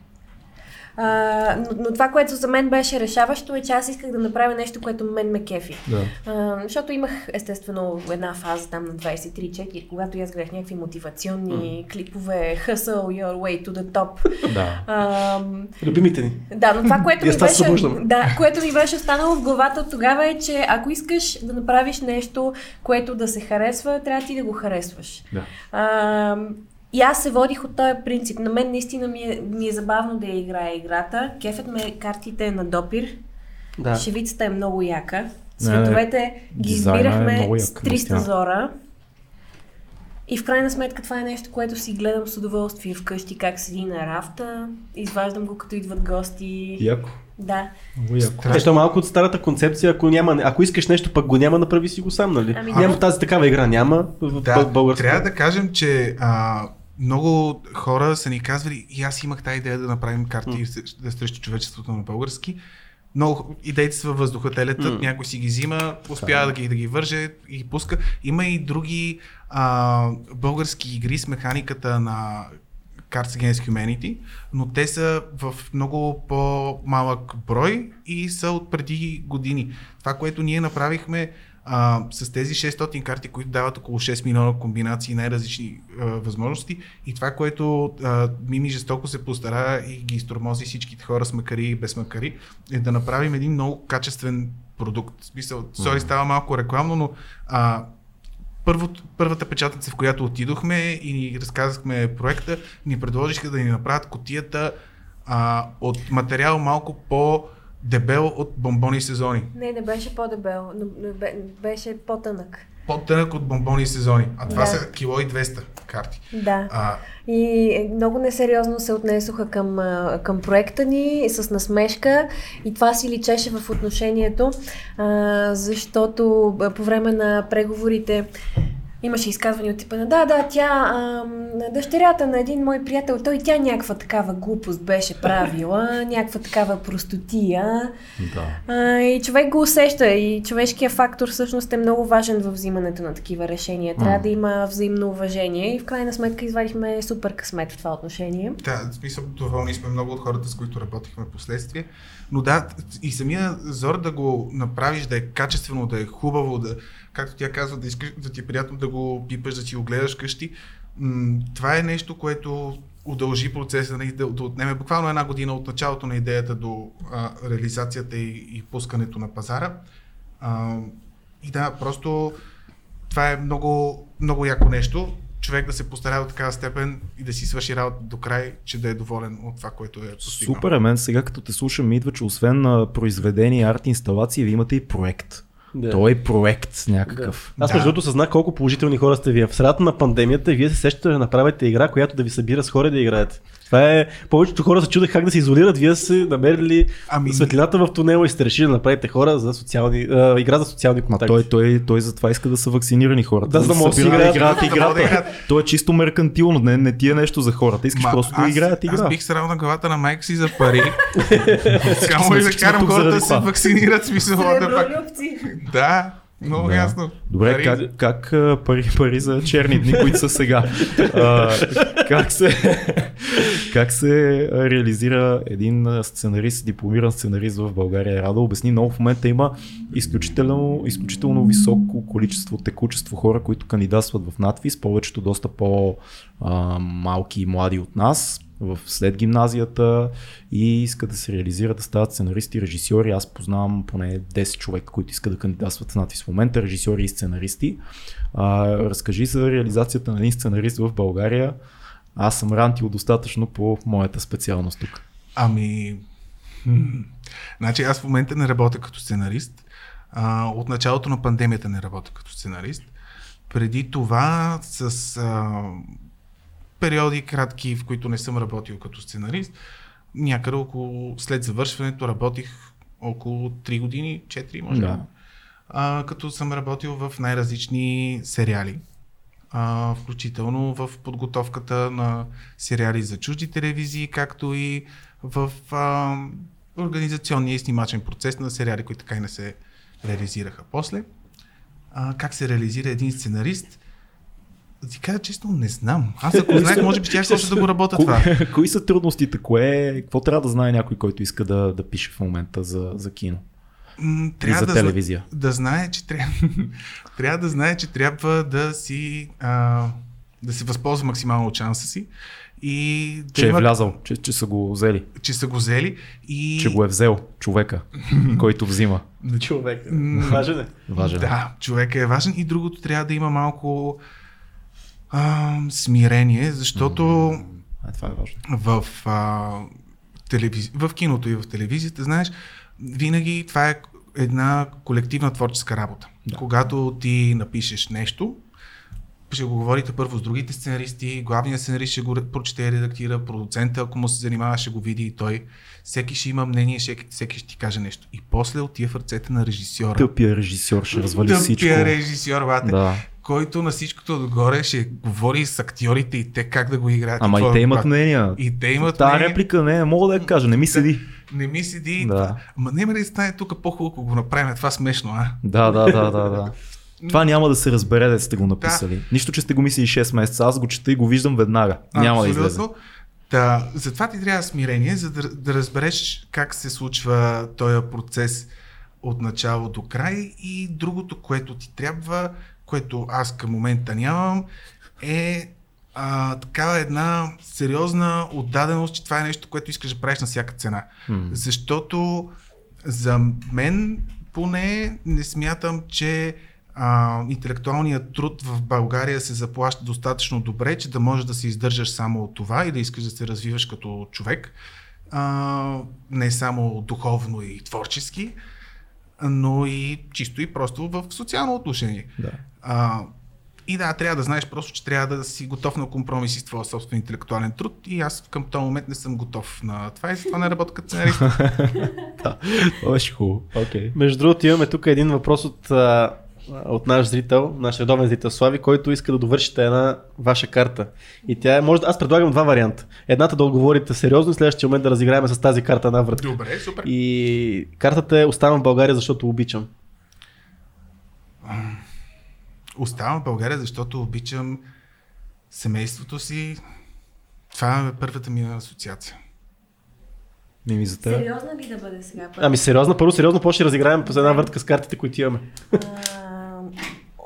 А, но, но това, което за мен беше решаващо е, че аз исках да направя нещо, което мен ме кефи. Да. А, защото имах естествено една фаза там на 23-4, когато аз гледах някакви мотивационни клипове, hustle your way to the top. Да. А, Любимите ни. да, но това, което ми беше, да, което ми беше останало в главата от тогава е, че ако искаш да направиш нещо, което да се харесва, трябва ти да го харесваш. Да. А, и аз се водих от този принцип. На мен наистина ми е, ми е забавно да я играя играта. Кефът ме картите на допир. Да. Шевицата е много яка. Цветовете ги е избирахме много с як, 300 наистина. зора. И в крайна сметка това е нещо, което си гледам с удоволствие вкъщи, как седи на рафта, изваждам го като идват гости. Яко. Да. Е малко от старата концепция, ако, няма, ако искаш нещо, пък го няма, направи си го сам, нали? Ами, няма тази такава игра, няма в Да, българска. трябва да кажем, че а, много хора са ни казвали, и аз имах тази идея да направим карти mm. да срещу човечеството на български. Много идеите са във въздуха, те летат, М. някой си ги взима, успява да ги, да ги върже и ги пуска. Има и други а, български игри с механиката на Cards Against Humanity, но те са в много по-малък брой и са от преди години. Това, което ние направихме а, с тези 600 карти, които дават около 6 милиона комбинации, най-различни а, възможности и това, което а, Мими жестоко се постара и ги изтормози всичките хора с макари и без макари, е да направим един много качествен продукт. В смисъл, сори, става малко рекламно, но а, първо, първата печатница, в която отидохме и ни разказахме проекта, ни предложиха да ни направят котията а, от материал малко по дебел от бомбони сезони. Не, не беше по-дебел, но но бе- беше по-тънък. По-тънък от бомбони сезони. А това Да. са кило и 200 карти. Да. А, И е, много несериозно се отнесоха към, към проекта ни с насмешка и това си личеше в отношението, а, защото по време на преговорите имаше изказвания от типа на да, да, тя, а, дъщерята на един мой приятел, той тя някаква такава глупост беше правила, някаква такава простотия. Да. А, и човек го усеща и човешкият фактор всъщност е много важен в взимането на такива решения. Трябва М. да има взаимно уважение и в крайна сметка извадихме супер късмет в това отношение. Да, в смисъл, доволни сме много от хората, с които работихме последствие. Но да, и самия зор да го направиш, да е качествено, да е хубаво, да, както тя казва, да, искаш, да ти е приятно да го пипаш, да си го гледаш къщи. Това е нещо, което удължи процеса, нали, да, да отнеме буквално една година от началото на идеята до а, реализацията и, и пускането на пазара. А, и да, просто това е много, много яко нещо. Човек да се постарае до такава степен и да си свърши работа до край, че да е доволен от това, което е постигнал. Супер, е, мен сега като те слушам ми идва, че освен на произведение, арт инсталации, вие имате и проект. Да. Той е проект някакъв. Аз Да. между другото съзнах колко положителни хора сте вие. В средата на пандемията вие се сещате да направите игра, която да ви събира с хора да играете. Това е, повечето хора се чудех как да се изолират, вие сте намерили Ами- светлината в тунела и сте решили да направите хора за социални, а, игра за социални контакти. той, той, той затова иска да са вакцинирани хората. Да, за да могат да играят. играят Да, играта. да играят. То е чисто меркантилно, не, не ти е нещо за хората. Искаш Ма, просто да аз, играят игра. Аз бих срал на главата на майка си за пари. Само и да карам хората да се вакцинират, смисъл да. Да, много Да. ясно. Добре, Пари как, как пари, пари за черни дни, които са сега? А, как, се, как се реализира един сценарист, дипломиран сценарист в България? Рада обясни, но в момента има изключително, изключително високо количество текучество хора, които кандидатстват в надвис, повечето доста по-малки и млади от нас в след гимназията и искат да се реализират да стават сценаристи, режисьори. Аз познавам поне 10 човека, които искат да кандидатстват в надвис в момента, режисьори и сценаристи. А, разкажи за реализацията на един сценарист в България. Аз съм рантил достатъчно по моята специалност тук. Ами, значи аз в момента не работя като сценарист. А, от началото на пандемията не работя като сценарист. Преди това с а, периоди кратки, в които не съм работил като сценарист, някъде около след завършването работих около 3 години, 4 може. Да. А, като съм работил в най-различни сериали. А, включително в подготовката на сериали за чужди телевизии, както и в а, организационния и снимачен процес на сериали, които така и не се реализираха. После, а, как се реализира един сценарист, да ти кажа честно, не знам. Аз ако знаех, може би щях още да го работя това. Ко- Кои са трудностите? Кое, какво трябва да знае някой, който иска да, да пише в момента за, за кино М, и Трябва за да, телевизия? да знае, че трябва, трябва да знае, че трябва да си а, да се възползва максимално от шанса си и да Че е има, влязал, че, че са го взели, че са го взели и че го е взел човека, който взима. Човек. Важен е. Важен. е. Да, човека е важен и другото трябва да има малко а, смирение, защото А, това е важно. в, а, телевиз... в киното и в телевизията, знаеш, винаги това е една колективна творческа работа. Да. Когато ти напишеш нещо, ще го говорите първо с другите сценаристи, главният сценарист ще го прочете и редактира, продуцента, ако му се занимава, ще го види и той. Всеки ще има мнение, всеки, всеки ще ти каже нещо. И после отива в ръцете на режисьора. Тъпия режисьор ще развали всичко. Тъпия режисьор, бате. Да. Който на всичкото отгоре ще говори с актьорите и те как да го играят. Ама и какво те да имат мнения. И те имат Та мнение. реплика не, мога да я кажа, не ми седи. Не ми седи. Да. Да. Ма не ме ли стане тук по-хубаво, ако го направим това смешно, а? Да, да, да, да, да. Това няма да се разбере, да сте го написали. Нищо, че сте го мислили 6 месеца. Аз го чета и го виждам веднага. Няма да излезе. Абсолютно. Та, затова ти трябва смирение, за да, да разбереш как се случва този процес от начало до край и другото, което ти трябва, което аз към момента нямам, е а, такава една сериозна отдаденост, че това е нещо, което искаш да правиш на всяка цена. М. Защото за мен поне не смятам, че а, интелектуалният труд в България се заплаща достатъчно добре, че да можеш да се издържаш само от това и да искаш да се развиваш като човек, а, не само духовно и творчески, но и чисто и просто в социално отношение. Да. А, и да, трябва да знаеш просто, че трябва да си готов на компромиси с твоя собствен интелектуален труд и аз към този момент не съм готов на това и затова не работя като сценарист. Това беше хубаво. Окей. Между другото имаме тук един въпрос от, от наш зрител, наш редовен зрител Слави, който иска да довършите една ваша карта. И тя е, може да, аз предлагам два варианта. Едната да отговорите сериозно, и следващия момент да разиграем с тази карта една вратка. Добре, супер. И картата е оставам в България, защото обичам. Оставам в България, защото обичам семейството си. Това е първата ми асоциация. Мими за теб. Сериозна ли да бъде сега? първо? Ами сериозно, първо сериозно, после ще разиграем по една въртка с картите, които имаме. А,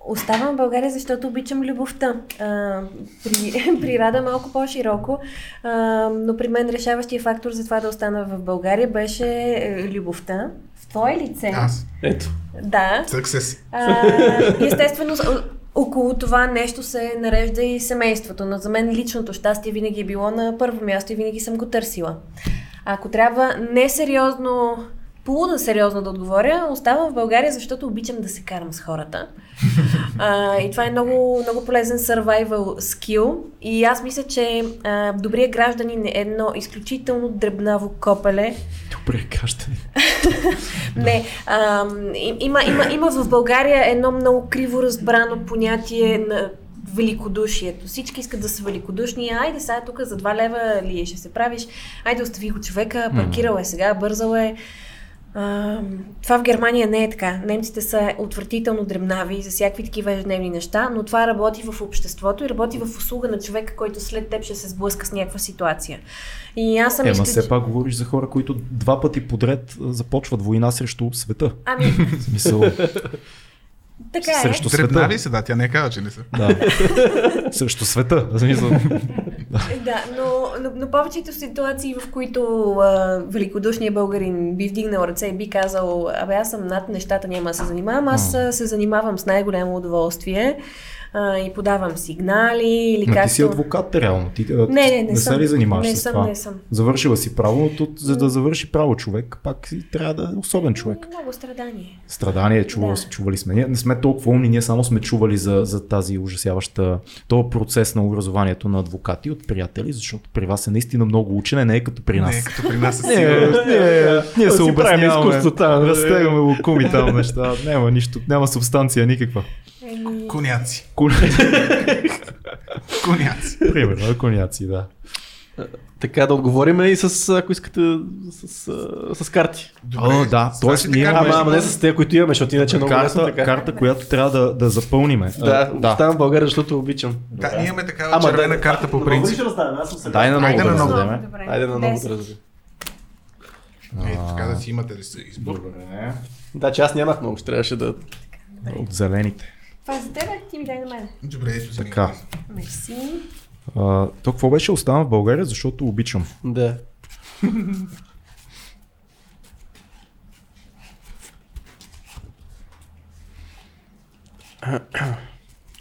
Оставам в България, защото обичам любовта. А, при, при Рада малко по-широко, а, но при мен решаващия фактор за това да остана в България беше е, любовта. Твое лице. Аз. Ето. Да. Съксес. А, естествено, около това нещо се нарежда и семейството, но за мен личното щастие винаги е било на първо място и винаги съм го търсила. Ако трябва несериозно, полудо сериозно да отговоря, оставам в България, защото обичам да се карам с хората. А, и това е много, много полезен survival skill. И аз мисля, че а, добрият гражданин е едно изключително дребнаво копеле, Добре, кажете. не, а, има, има, има в България едно много криво разбрано понятие на великодушието. Всички искат да са великодушни. Айде сега тук за 2 лева ли ще се правиш? Айде остави го човека, паркирал е сега, бързал е. А, това в Германия не е така. Немците са отвратително дребнави за всякакви такива ежедневни неща, но това работи в обществото и работи в услуга на човека, който след теб ще се сблъска с някаква ситуация. И аз съм Ема изключ- все пак говориш за хора, които два пъти подред започват война срещу света. Ами, В смисъл, така е. срещу света. ли са? Да, тя не казва, че не са. Да. Срещу света. Да, но, но, но повечето ситуации, в които а, великодушният българин би вдигнал ръце и би казал, абе аз съм над нещата, няма да се занимавам, аз се занимавам с най-голямо удоволствие а, и подавам сигнали или Но както... ти си адвокат реално. Ти, Не, не, не, не съм. се ли занимаваш не с съм, това? Не съм, Завършила си право, но тут, за да завърши право човек, пак си трябва да е особен човек. Много страдание. Страдание, чували, Да. чували сме. Ние не сме толкова умни, ние само сме чували за, за тази ужасяваща, този процес на образованието на адвокати от приятели, защото при вас е наистина много учене, не е като при нас. Не, като при нас е Не, не, ние се обясняваме, изкуство там. разтегаме лукуми там неща, няма нищо, няма субстанция никаква. Еми, Коняци. Кон- Коняци. Примерно, коняци, да. Така да отговорим и с, ако искате, с, с, с карти. О, да, вашите ние Ама, ама не с тези, които имаме, защото иначе е много лесно Карта, така. карта, която трябва да, да запълниме. Да, А, оставам в България, защото обичам. Да, ние имаме такава червена карта по принцип. Дай на много да на много. раздадем. Добре. Айде на много да разберем. Е, така да си имате да се избор. Да, че аз нямах много, ще трябваше да... От зелените. Това е за тебе, ти ми дай на мен. Добре, ето си. Така. Мерси. А, то какво беше оставам в България, защото обичам. Да.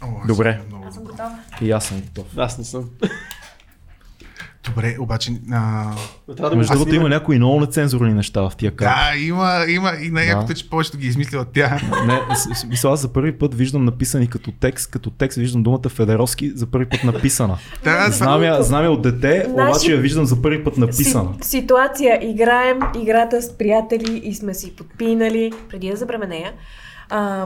О, аз Добре. съм Много Аз съм готова. И аз съм готов. Аз не съм. Добре, обаче... А... Да Между другото има някои много нецензурни неща в тия карти. Да, има, има и най-якото, Да. че повечето ги е измислила тя. Не, с- с- мисля, аз за първи път виждам написани като текст, като текст виждам думата Федеровски за първи път написана. Да, Знам я, знам я от дете, Значи- обаче я виждам за първи път написана. Си, ситуация. Играем играта с приятели и сме си подпинали преди да забременея. А,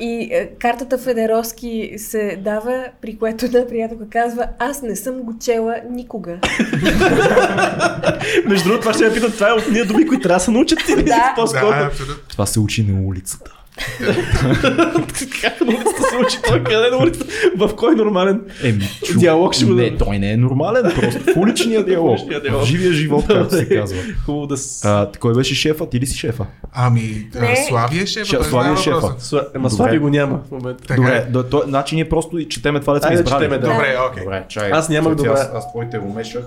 и е, картата Федеровски се дава, при което една приятелка казва, аз не съм го чела никога. Между другото, това ще я питам, това е от ние думи, които трябва да се научат Да. по-скоро. Да. Това се учи на улицата. Как на улицата се учи той? Къде е на улицата? В кой нормален? Еми, чу... Диалог ще го Не, той не е нормален, просто в уличния диалог. В живия живот, както се казва. Хубаво да с... А, кой беше шефа? Ти ли си шефа? Ами, Не. Славия шефа. Ше- Славия знае шефа. въпроса. Сла- Ама Добре. Слави го няма в момента. Така Добре, е. да, то, значи ние просто и четеме това, да сме избрали. четеме, да. Добре, окей. Добре, чай. Аз нямах добра. Аз, аз твоите умешах.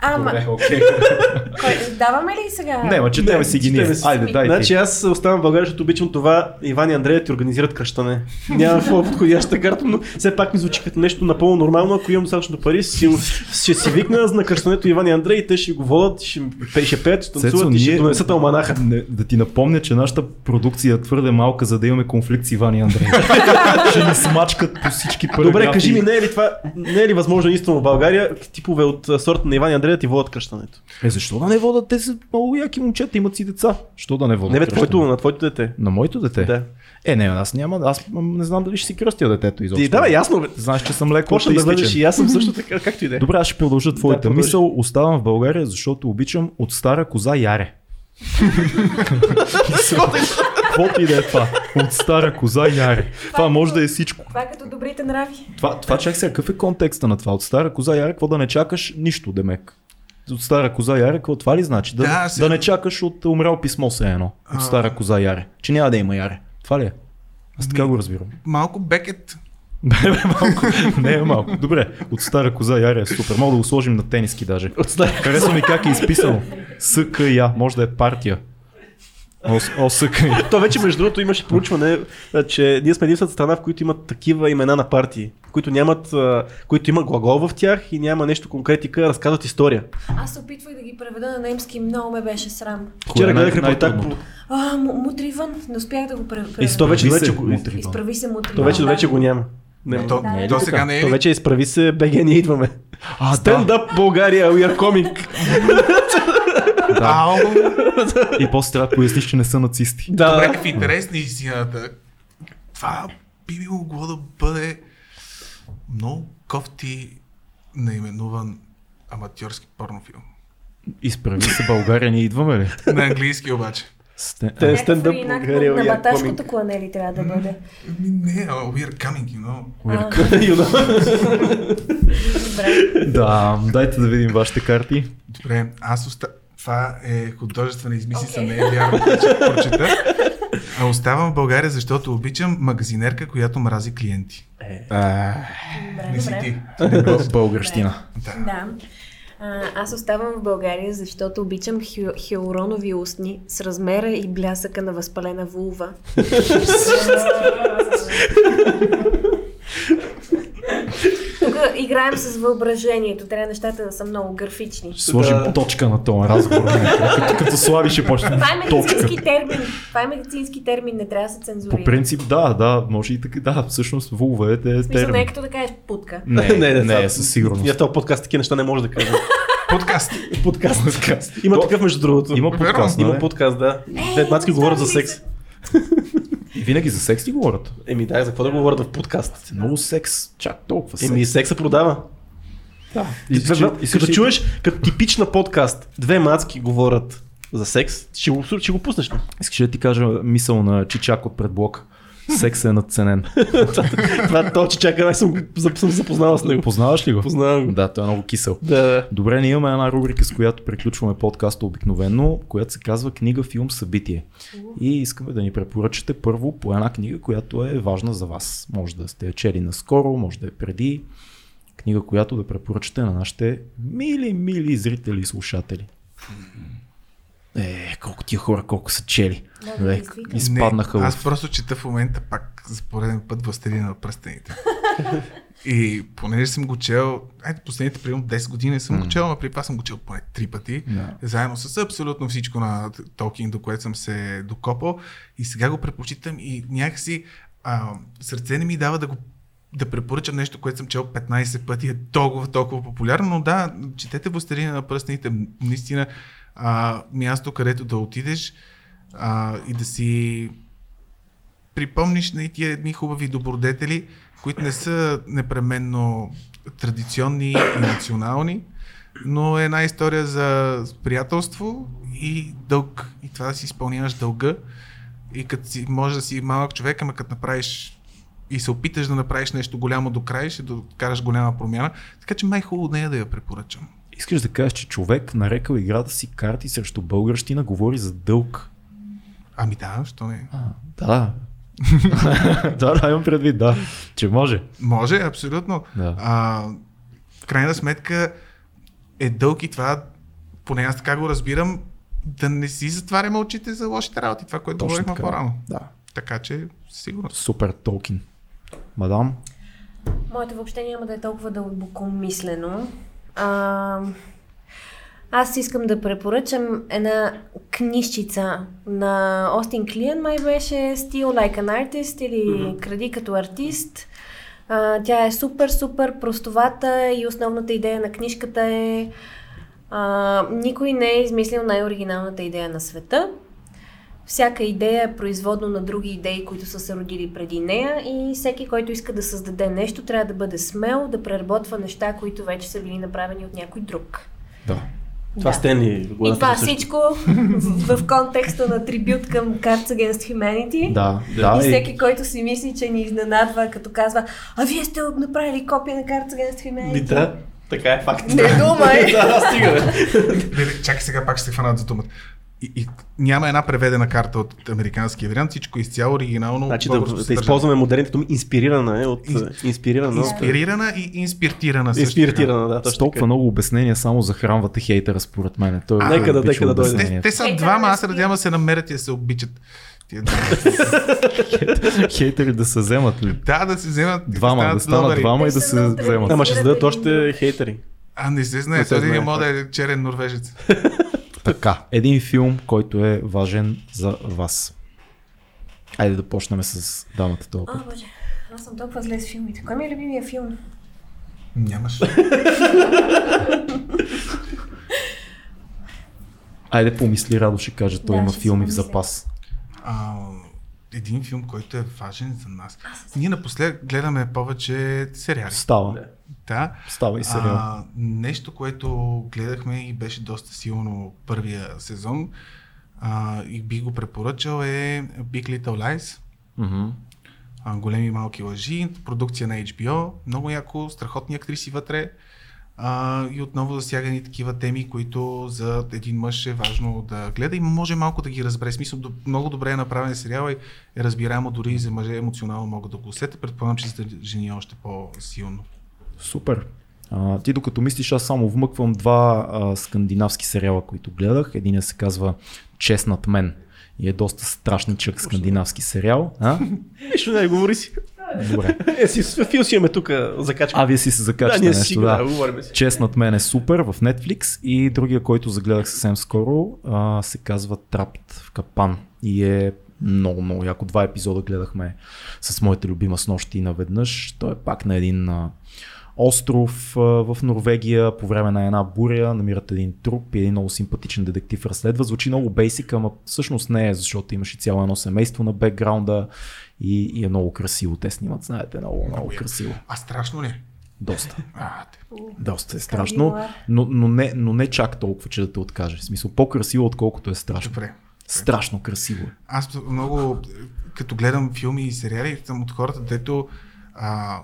А, Ама, Добре, окей. кой, даваме ли сега? Не, ма четеме си ги ние. си. Айде, дай Значи аз оставам в България, защото обичам това Иван и Андрея ти организират кръщане. Няма по-подходяща карта, но все пак ми звучи като нещо напълно нормално. Ако имам достатъчно пари, си, ще си викна на кръщането Иван и Андрей и те ще го водят, ще, пе- ще пеят, ще танцуват Цецо, и ще донесат алманаха. Не, да ти напомня, че нашата продукция е твърде малка, за да имаме конфликт с Иван и Андрей. Ще ни смачкат по всички параграфи. Добре, кажи ми, не е ли това, не е ли възможно истинно в България типове от сорта на Иван и Андрей да ти водят кръщането? Е, защо да не водят? Те са много яки момчета, имат си деца. Що да не водят? Не бе, твоето, на твоето дете. На моето дете? Да. Е, не, аз няма, аз не знам дали ще си кръстя детето изобщо. Ти, да, бе, ясно, бе. Знаеш, че съм леко Почна да бъдеш и аз съм също така, както и да е. Добре, аз ще продължа твоята продължи. мисъл. Оставам в България, защото обичам от стара коза яре. Каквото и да е това. От стара коза яре. Това може да е всичко. Това е като добрите нрави. Това, това чак сега, какъв е контекста на това? От стара коза яре, какво да не чакаш? Нищо, демек. От стара коза яре, какво това ли значи? Да, Да, да, сега- не чакаш от умрял писмо се едно. От стара коза яре. Че няма да има яре. Това ли е? Аз така Ми- го разбирам. Малко Бекет. Бе, бе, малко. Не е малко. Добре, от стара коза яре е супер. Мога да го сложим на тениски даже. От стара Харесва ми как е изписано. СКЯ, може да е партия. О, о СКЯ. То вече, между другото, имаше проучване, че ние сме единствената страна, в които имат такива имена на партии, които нямат, които има глагол в тях и няма нещо конкретика, разказват история. Аз се опитвах да ги преведа на немски, много ме беше срам. Вчера гледах репортаж по... А, му- мутривън, не успях да го преведа. И то вече, Изправи вече. Изправи се мутривън. то вече, да. вече го няма. Не, То, е то така? сега не е то вече изправи се, БГ, ние идваме. А, Stand да. up България, we are coming. Ау! И после трябва да поясниш, че не са нацисти. Добре, Да, в интерес на истината, това би било могло да бъде много кофти наименуван аматьорски порнофилм. Изправи се България, ние идваме ли? На английски обаче. Сте... Те- рeinак България, на, we are баташкото coming. клане ли трябва да бъде? Ами Не, we are coming, you know. А, You know. добре. Да, дайте да видим вашите карти. Добре, аз оста... Това е художествена измислица, Окей. не е вярно, че прочета. А оставам в България, защото обичам магазинерка, която мрази клиенти. А, Добре, Не си добре. ти. бъл- българщина. Да. Да. А, аз оставам в България, защото обичам хю, хиалуронови устни с размера и блясъка на възпалена вулва. Тук играем с въображението. Трябва нещата да са много графични. Сложим Да. точка на този разговор. като, като слави ще почне Това е точка. медицински термин. Това е медицински термин, не трябва да се цензурира. По принцип, да, да, може и така. Да, всъщност вулвете е В смисъл, не е термин. като да кажеш путка. Не, не, не, не, със сигурност. Ние в този подкаст такива неща не може да кажем. Подкаст. Подкаст. Подкаст. Има То- такъв между другото. Има Верно. подкаст, Има подкаст, да. Две мацки говорят за секс. Винаги за секс ли говорят? Еми да, за какво да говорят в подкаст? Много секс, чак толкова секс. Еми секса продава. да. И, като чуеш, като типична подкаст, две мацки говорят за секс, ще го, ще го пуснеш? Искаш да ти кажа мисъл на Чичак от предблок. Секс е надценен. Това то, че чака, аз съм, съм запознал с него. Познаваш ли го? Познавам го. Да, той е много кисел. Да, да. Добре, ние имаме една рубрика, с която приключваме подкаста обикновено, която се казва книга, филм, събитие. И искаме да ни препоръчате първо по една книга, която е важна за вас. Може да сте я чели наскоро, може да е преди. Книга, която да препоръчате на нашите мили, мили зрители и слушатели. Е, колко тия хора, колко са чели. Да, изпаднаха не, в... аз просто чета в момента пак за пореден път Властелина на пръстените. И понеже съм го чел, ето последните примерно 10 години съм го чел, но при това съм го чел поне три пъти, Да. заедно с абсолютно всичко на Толкин, до което съм се докопал. И сега го препочитам и някакси а, сърце не ми дава да го да препоръчам нещо, което съм чел 15 пъти, е толкова, толкова популярно, но да, четете Властелина на пръстените, наистина а, място, където да отидеш а, и да си припомниш на тия едни хубави добродетели, които не са непременно традиционни и национални, но е една история за приятелство и дълг. И това да си изпълняваш дълга. И като си, може да си малък човек, ама като направиш и се опиташ да направиш нещо голямо до край, ще докараш голяма промяна. Така че май хубаво нея да я препоръчам. Искаш да кажеш, че човек нарекал играта си карти срещу българщина, говори за дълг. Ами да, що не? А, да. да, да, имам предвид, да. Че може. Може, абсолютно. Да. А, в крайна сметка е дълг и това, поне аз така го разбирам, да не си затваряме очите за лошите работи, това, което Точно говорихме така. по-рано. Да. Така че, сигурно. Супер Толкин. Мадам, Моето въобще няма да е толкова дълбоко мислено. А, аз искам да препоръчам една книжчица на Остин Клиен, май беше Steal Like an Artist или Кради като артист. А, тя е супер, супер простовата и основната идея на книжката е а, никой не е измислил най-оригиналната идея на света. Всяка идея е производно на други идеи, които са се родили преди нея и всеки, който иска да създаде нещо, трябва да бъде смел, да преработва неща, които вече са били направени от някой друг. да. Това Да. Стенли го И това също. всичко в, в контекста на трибют към Cards Against Humanity. Да, И да. и- всеки, който си мисли, че ни изненадва, като казва, а вие сте направили копия на Cards Against Humanity. Да, така е факт. Не думай! да, не, чакай сега пак ще се хванат за думата. И, и няма една преведена карта от американския вариант, всичко е изцяло оригинално. Значи да, да използваме модерните думи. Инспирирана е от... Ин- Инспирирана. от- Инспирирана и инспиртирана също. Инспирирана, да, точно толкова така. много обяснения само захранвате хейтера, според мен. Той А, той нека да- нека да дойде. Те, те са двама, аз надявам да се намерят и да се обичат. Хейтери да се вземат ли? да, да се вземат. Двама, да станат двама и да се вземат. Ама ще Разбирате още хейтери. А, не се знае. Той един може да е черен норвежец. Така, един филм, който е важен за вас. Айде да почнем с дамата О, толкова. боже, аз съм толкова зле с филмите. Кой ми е любимия филм? Нямаш. Айде помисли, Радо ще каже, той Да, има филми в запас. А, един филм, който е важен за нас. Ние напоследък гледаме повече сериали. Става. Да. Да. Става и сериал. А, нещо, което гледахме и беше доста силно първия сезон а, и би го препоръчал е Big Little Lies. Мгм. а, големи и малки лъжи, продукция на HBO, много яко, страхотни актриси вътре а, и отново засяга ни такива теми, които за един мъж е важно да гледа и може малко да ги разбере. Смисъл, много добре е направен сериал и е разбираемо дори и за мъже емоционално могат да го усетят. Предполагам, че за жени е още по-силно. Супер. А, ти докато мислиш, аз само вмъквам два а, скандинавски сериала, които гледах. Единият се казва Честнат мен и е доста страшничък скандинавски сериал. А? Нищо не, говори си. Добре. Е, си, Фил си имаме тук, закачваме. А, вие си се да, закачате ние нещо, си да. да, си. Честнат мен е супер в Netflix и другия, който загледах съвсем скоро, а, се казва Трапт в капан и е много, много яко. Два епизода гледахме с моята любима с нощи наведнъж. Той е пак на един а, остров в Норвегия по време на една буря, намират един труп и един много симпатичен детектив разследва. Звучи много бейсик, ама всъщност не е, защото имаш и цяло едно семейство на бекграунда и, и е много красиво. Те снимат, знаете, много, много Много красиво. А страшно ли? е? Доста. А. Доста е страшно, но, но, не, но не чак толкова, че да те откаже. В смисъл, по-красиво, отколкото е страшно. Добре. Страшно красиво е. Аз много, като гледам филми и сериали, съм от хората, дето а,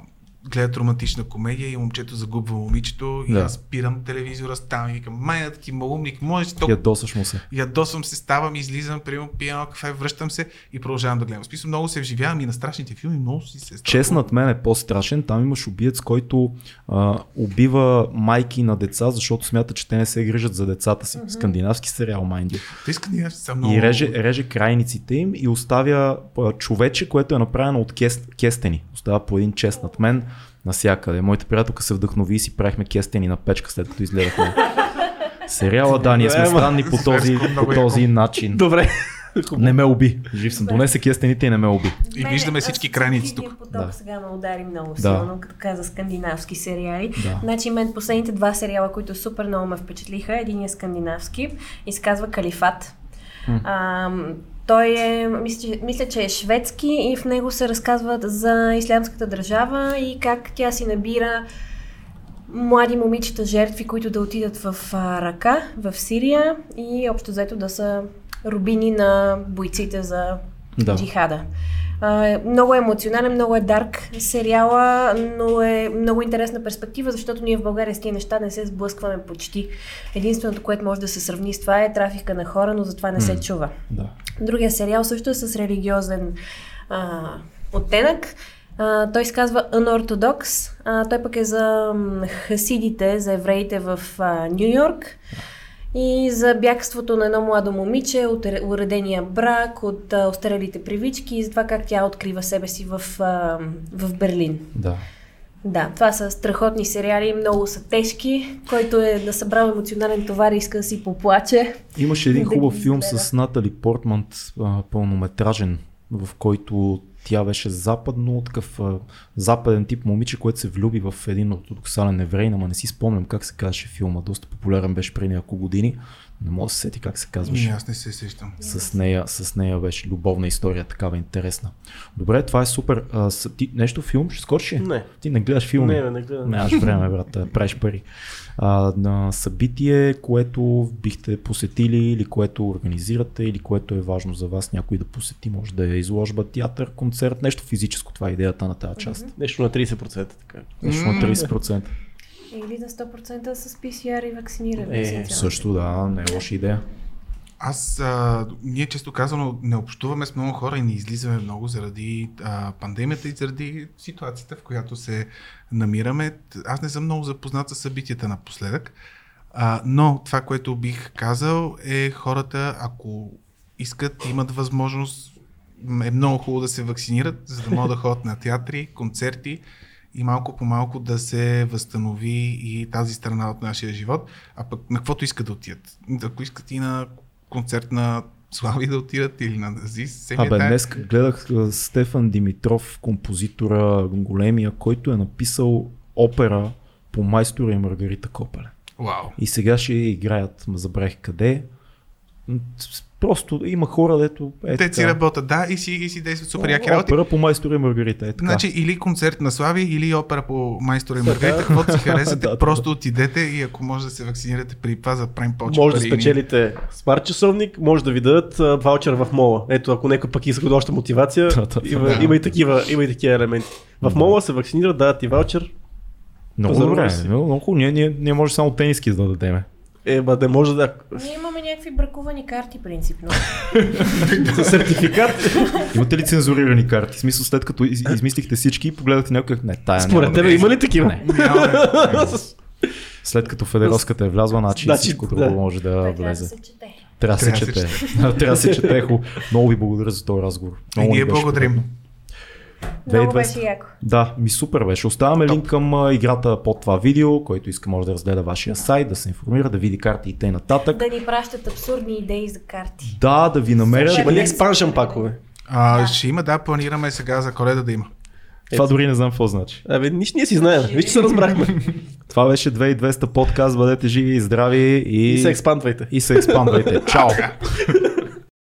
гледат романтична комедия и момчето загубва момичето и Да. аз спирам телевизора, ставам и викам, майна таки малумник, може си толкова Ядосаш му се. Ядосвам се, ставам, излизам, приемам, пия кафе, връщам се и продължавам да гледам. Смисъл много се вживявам и на страшните филми, много си се Честнат мен е по-страшен. Там имаш убиец, който а, убива майки на деца, защото смята, че те не се грижат за децата си. Скандинавски сериал, майнди. Те скандинавци са много... И реже, реже крайниците им и оставя а, човече, което е направено от кест, кестени. Остава по един честнат мен. Насякъде. Моята приятелка се вдъхнови и си правихме кестени на печка след като изгледахме. Сериала, да, ние сме странни по този, по този начин. Добре. Не ме уби. Жив съм. Донесе кестените и не ме уби. И виждаме всички крайници тук. поток Да. сега ме удари много Да. силно, като каза скандинавски сериали. Да. Значи мен последните два сериала, които супер много ме впечатлиха, един е скандинавски и се казва Калифат. А, той е, мисля, мисля, че е шведски и в него се разказва за ислямската държава и как тя си набира млади момичета жертви, които да отидат в ръка, в Сирия и общо взето да са рубини на бойците за Да. джихада. Много е емоционален, много е дарк сериала, но е много интересна перспектива, защото ние в България с тези неща не се сблъскваме почти. Единственото, което може да се сравни с това е трафика на хора, но за това не се чува. Да. Другия сериал също е с религиозен а, оттенък. А, той се казва Unorthodox. А, той пък е за хасидите, за евреите в Нью Йорк. И за бягството на едно младо момиче от ре- уредения брак, от а, остарелите привички и за това как тя открива себе си в, а, в Берлин. Да. Да, това са страхотни сериали, много са тежки. Който е да събрал емоционален товар и иска да си поплаче. Имаше един хубав филм с Натали Портмант, а, пълнометражен, в който тя беше западно, такъв западен тип момиче, което се влюби в един ортодоксален еврей, ама не си спомням как се казваше филма, доста популярен беше преди няколко години. Не мога да се сети как се казваше. аз не се сещам. С нея, с нея беше любовна история, такава интересна. Добре, това е супер. А, с, ти нещо филм ще скочиш? ли? Не. Ти не гледаш филми? Не, не гледам. Нямаш време, брат, правиш пари. А, на събитие, което бихте посетили или което организирате или което е важно за вас някой да посети, може да е изложба, театър, концерт, нещо физическо, това е идеята на тази част. Нещо на 30%. Така. Нещо на 30%. Или на 100% с PCR и вакциниране. Е. Също да, не е лоша идея. Аз, а, ние често казано не общуваме с много хора и не излизаме много заради а, пандемията и заради ситуацията, в която се намираме. Аз не съм много запознат с събитията напоследък, а, но това, което бих казал е хората, ако искат, имат възможност, е много хубаво да се вакцинират, за да могат да ходят на театри, концерти и малко по малко да се възстанови и тази страна от нашия живот, а пък на каквото искат да отидат. Ако искат и на концерт на Слави да отидат или на всеки Абе, е тая- днес гледах Стефан Димитров, композитора големия, който е написал опера по майстора и Маргарита Копеле. Вау. И сега ще играят, ма забравих къде. Просто има хора, дето е Те си работят, да, и си, и си действат супер яки работи. Опера по майстора и Маргарита, е така. Значи или концерт на Слави, или опера по майстора и Маргарита, каквото си харесате, Да, да, просто отидете и ако може да се вакцинирате при това, за да правим повече Може да спечелите смарт часовник, може да ви дадат а, ваучер в мола. Ето, ако някой пък иска още мотивация, Да, да, има, да. има, и такива, има и такива елементи. В Да. мола се вакцинират, дават и ваучер. много добре, много, много. Ние, ние, ние може само тениски да дадеме. Е, ба, не може да. Ние имаме някакви бракувани карти, принципно. С сертификат. Имате ли цензурирани карти? В смисъл след като из, измислихте всички и погледате някой, не, тая Според няма да тебе влезе. има ли такива? Не. Нямаме. След като федералската е влязла, значи, Значи, всичко да. друго може да влезе. се чете. Трябва да се чете. Трябва да се чете. Хубаво. Много ви благодаря за този разговор. И Много ни ние беше благодарим. приятно. Много 2200. беше яко. Да, ми супер беше. Оставяме линк към а, играта под това видео, който иска може да разгледа вашия сайт, да се информира, да види карти и т.н. нататък. Да ни пращат абсурдни идеи за карти. Да, да ви намеря. Ще има ли експаншън пакове? А, ще има, да, планираме сега за коледа да има. Това дори не знам какво значи. Абе, нищо ние си знаем. Виж, че се разбрахме. Това беше 2200 подкаст. Бъдете живи и здрави и, И се експандвайте. и се експандвайте. Чао!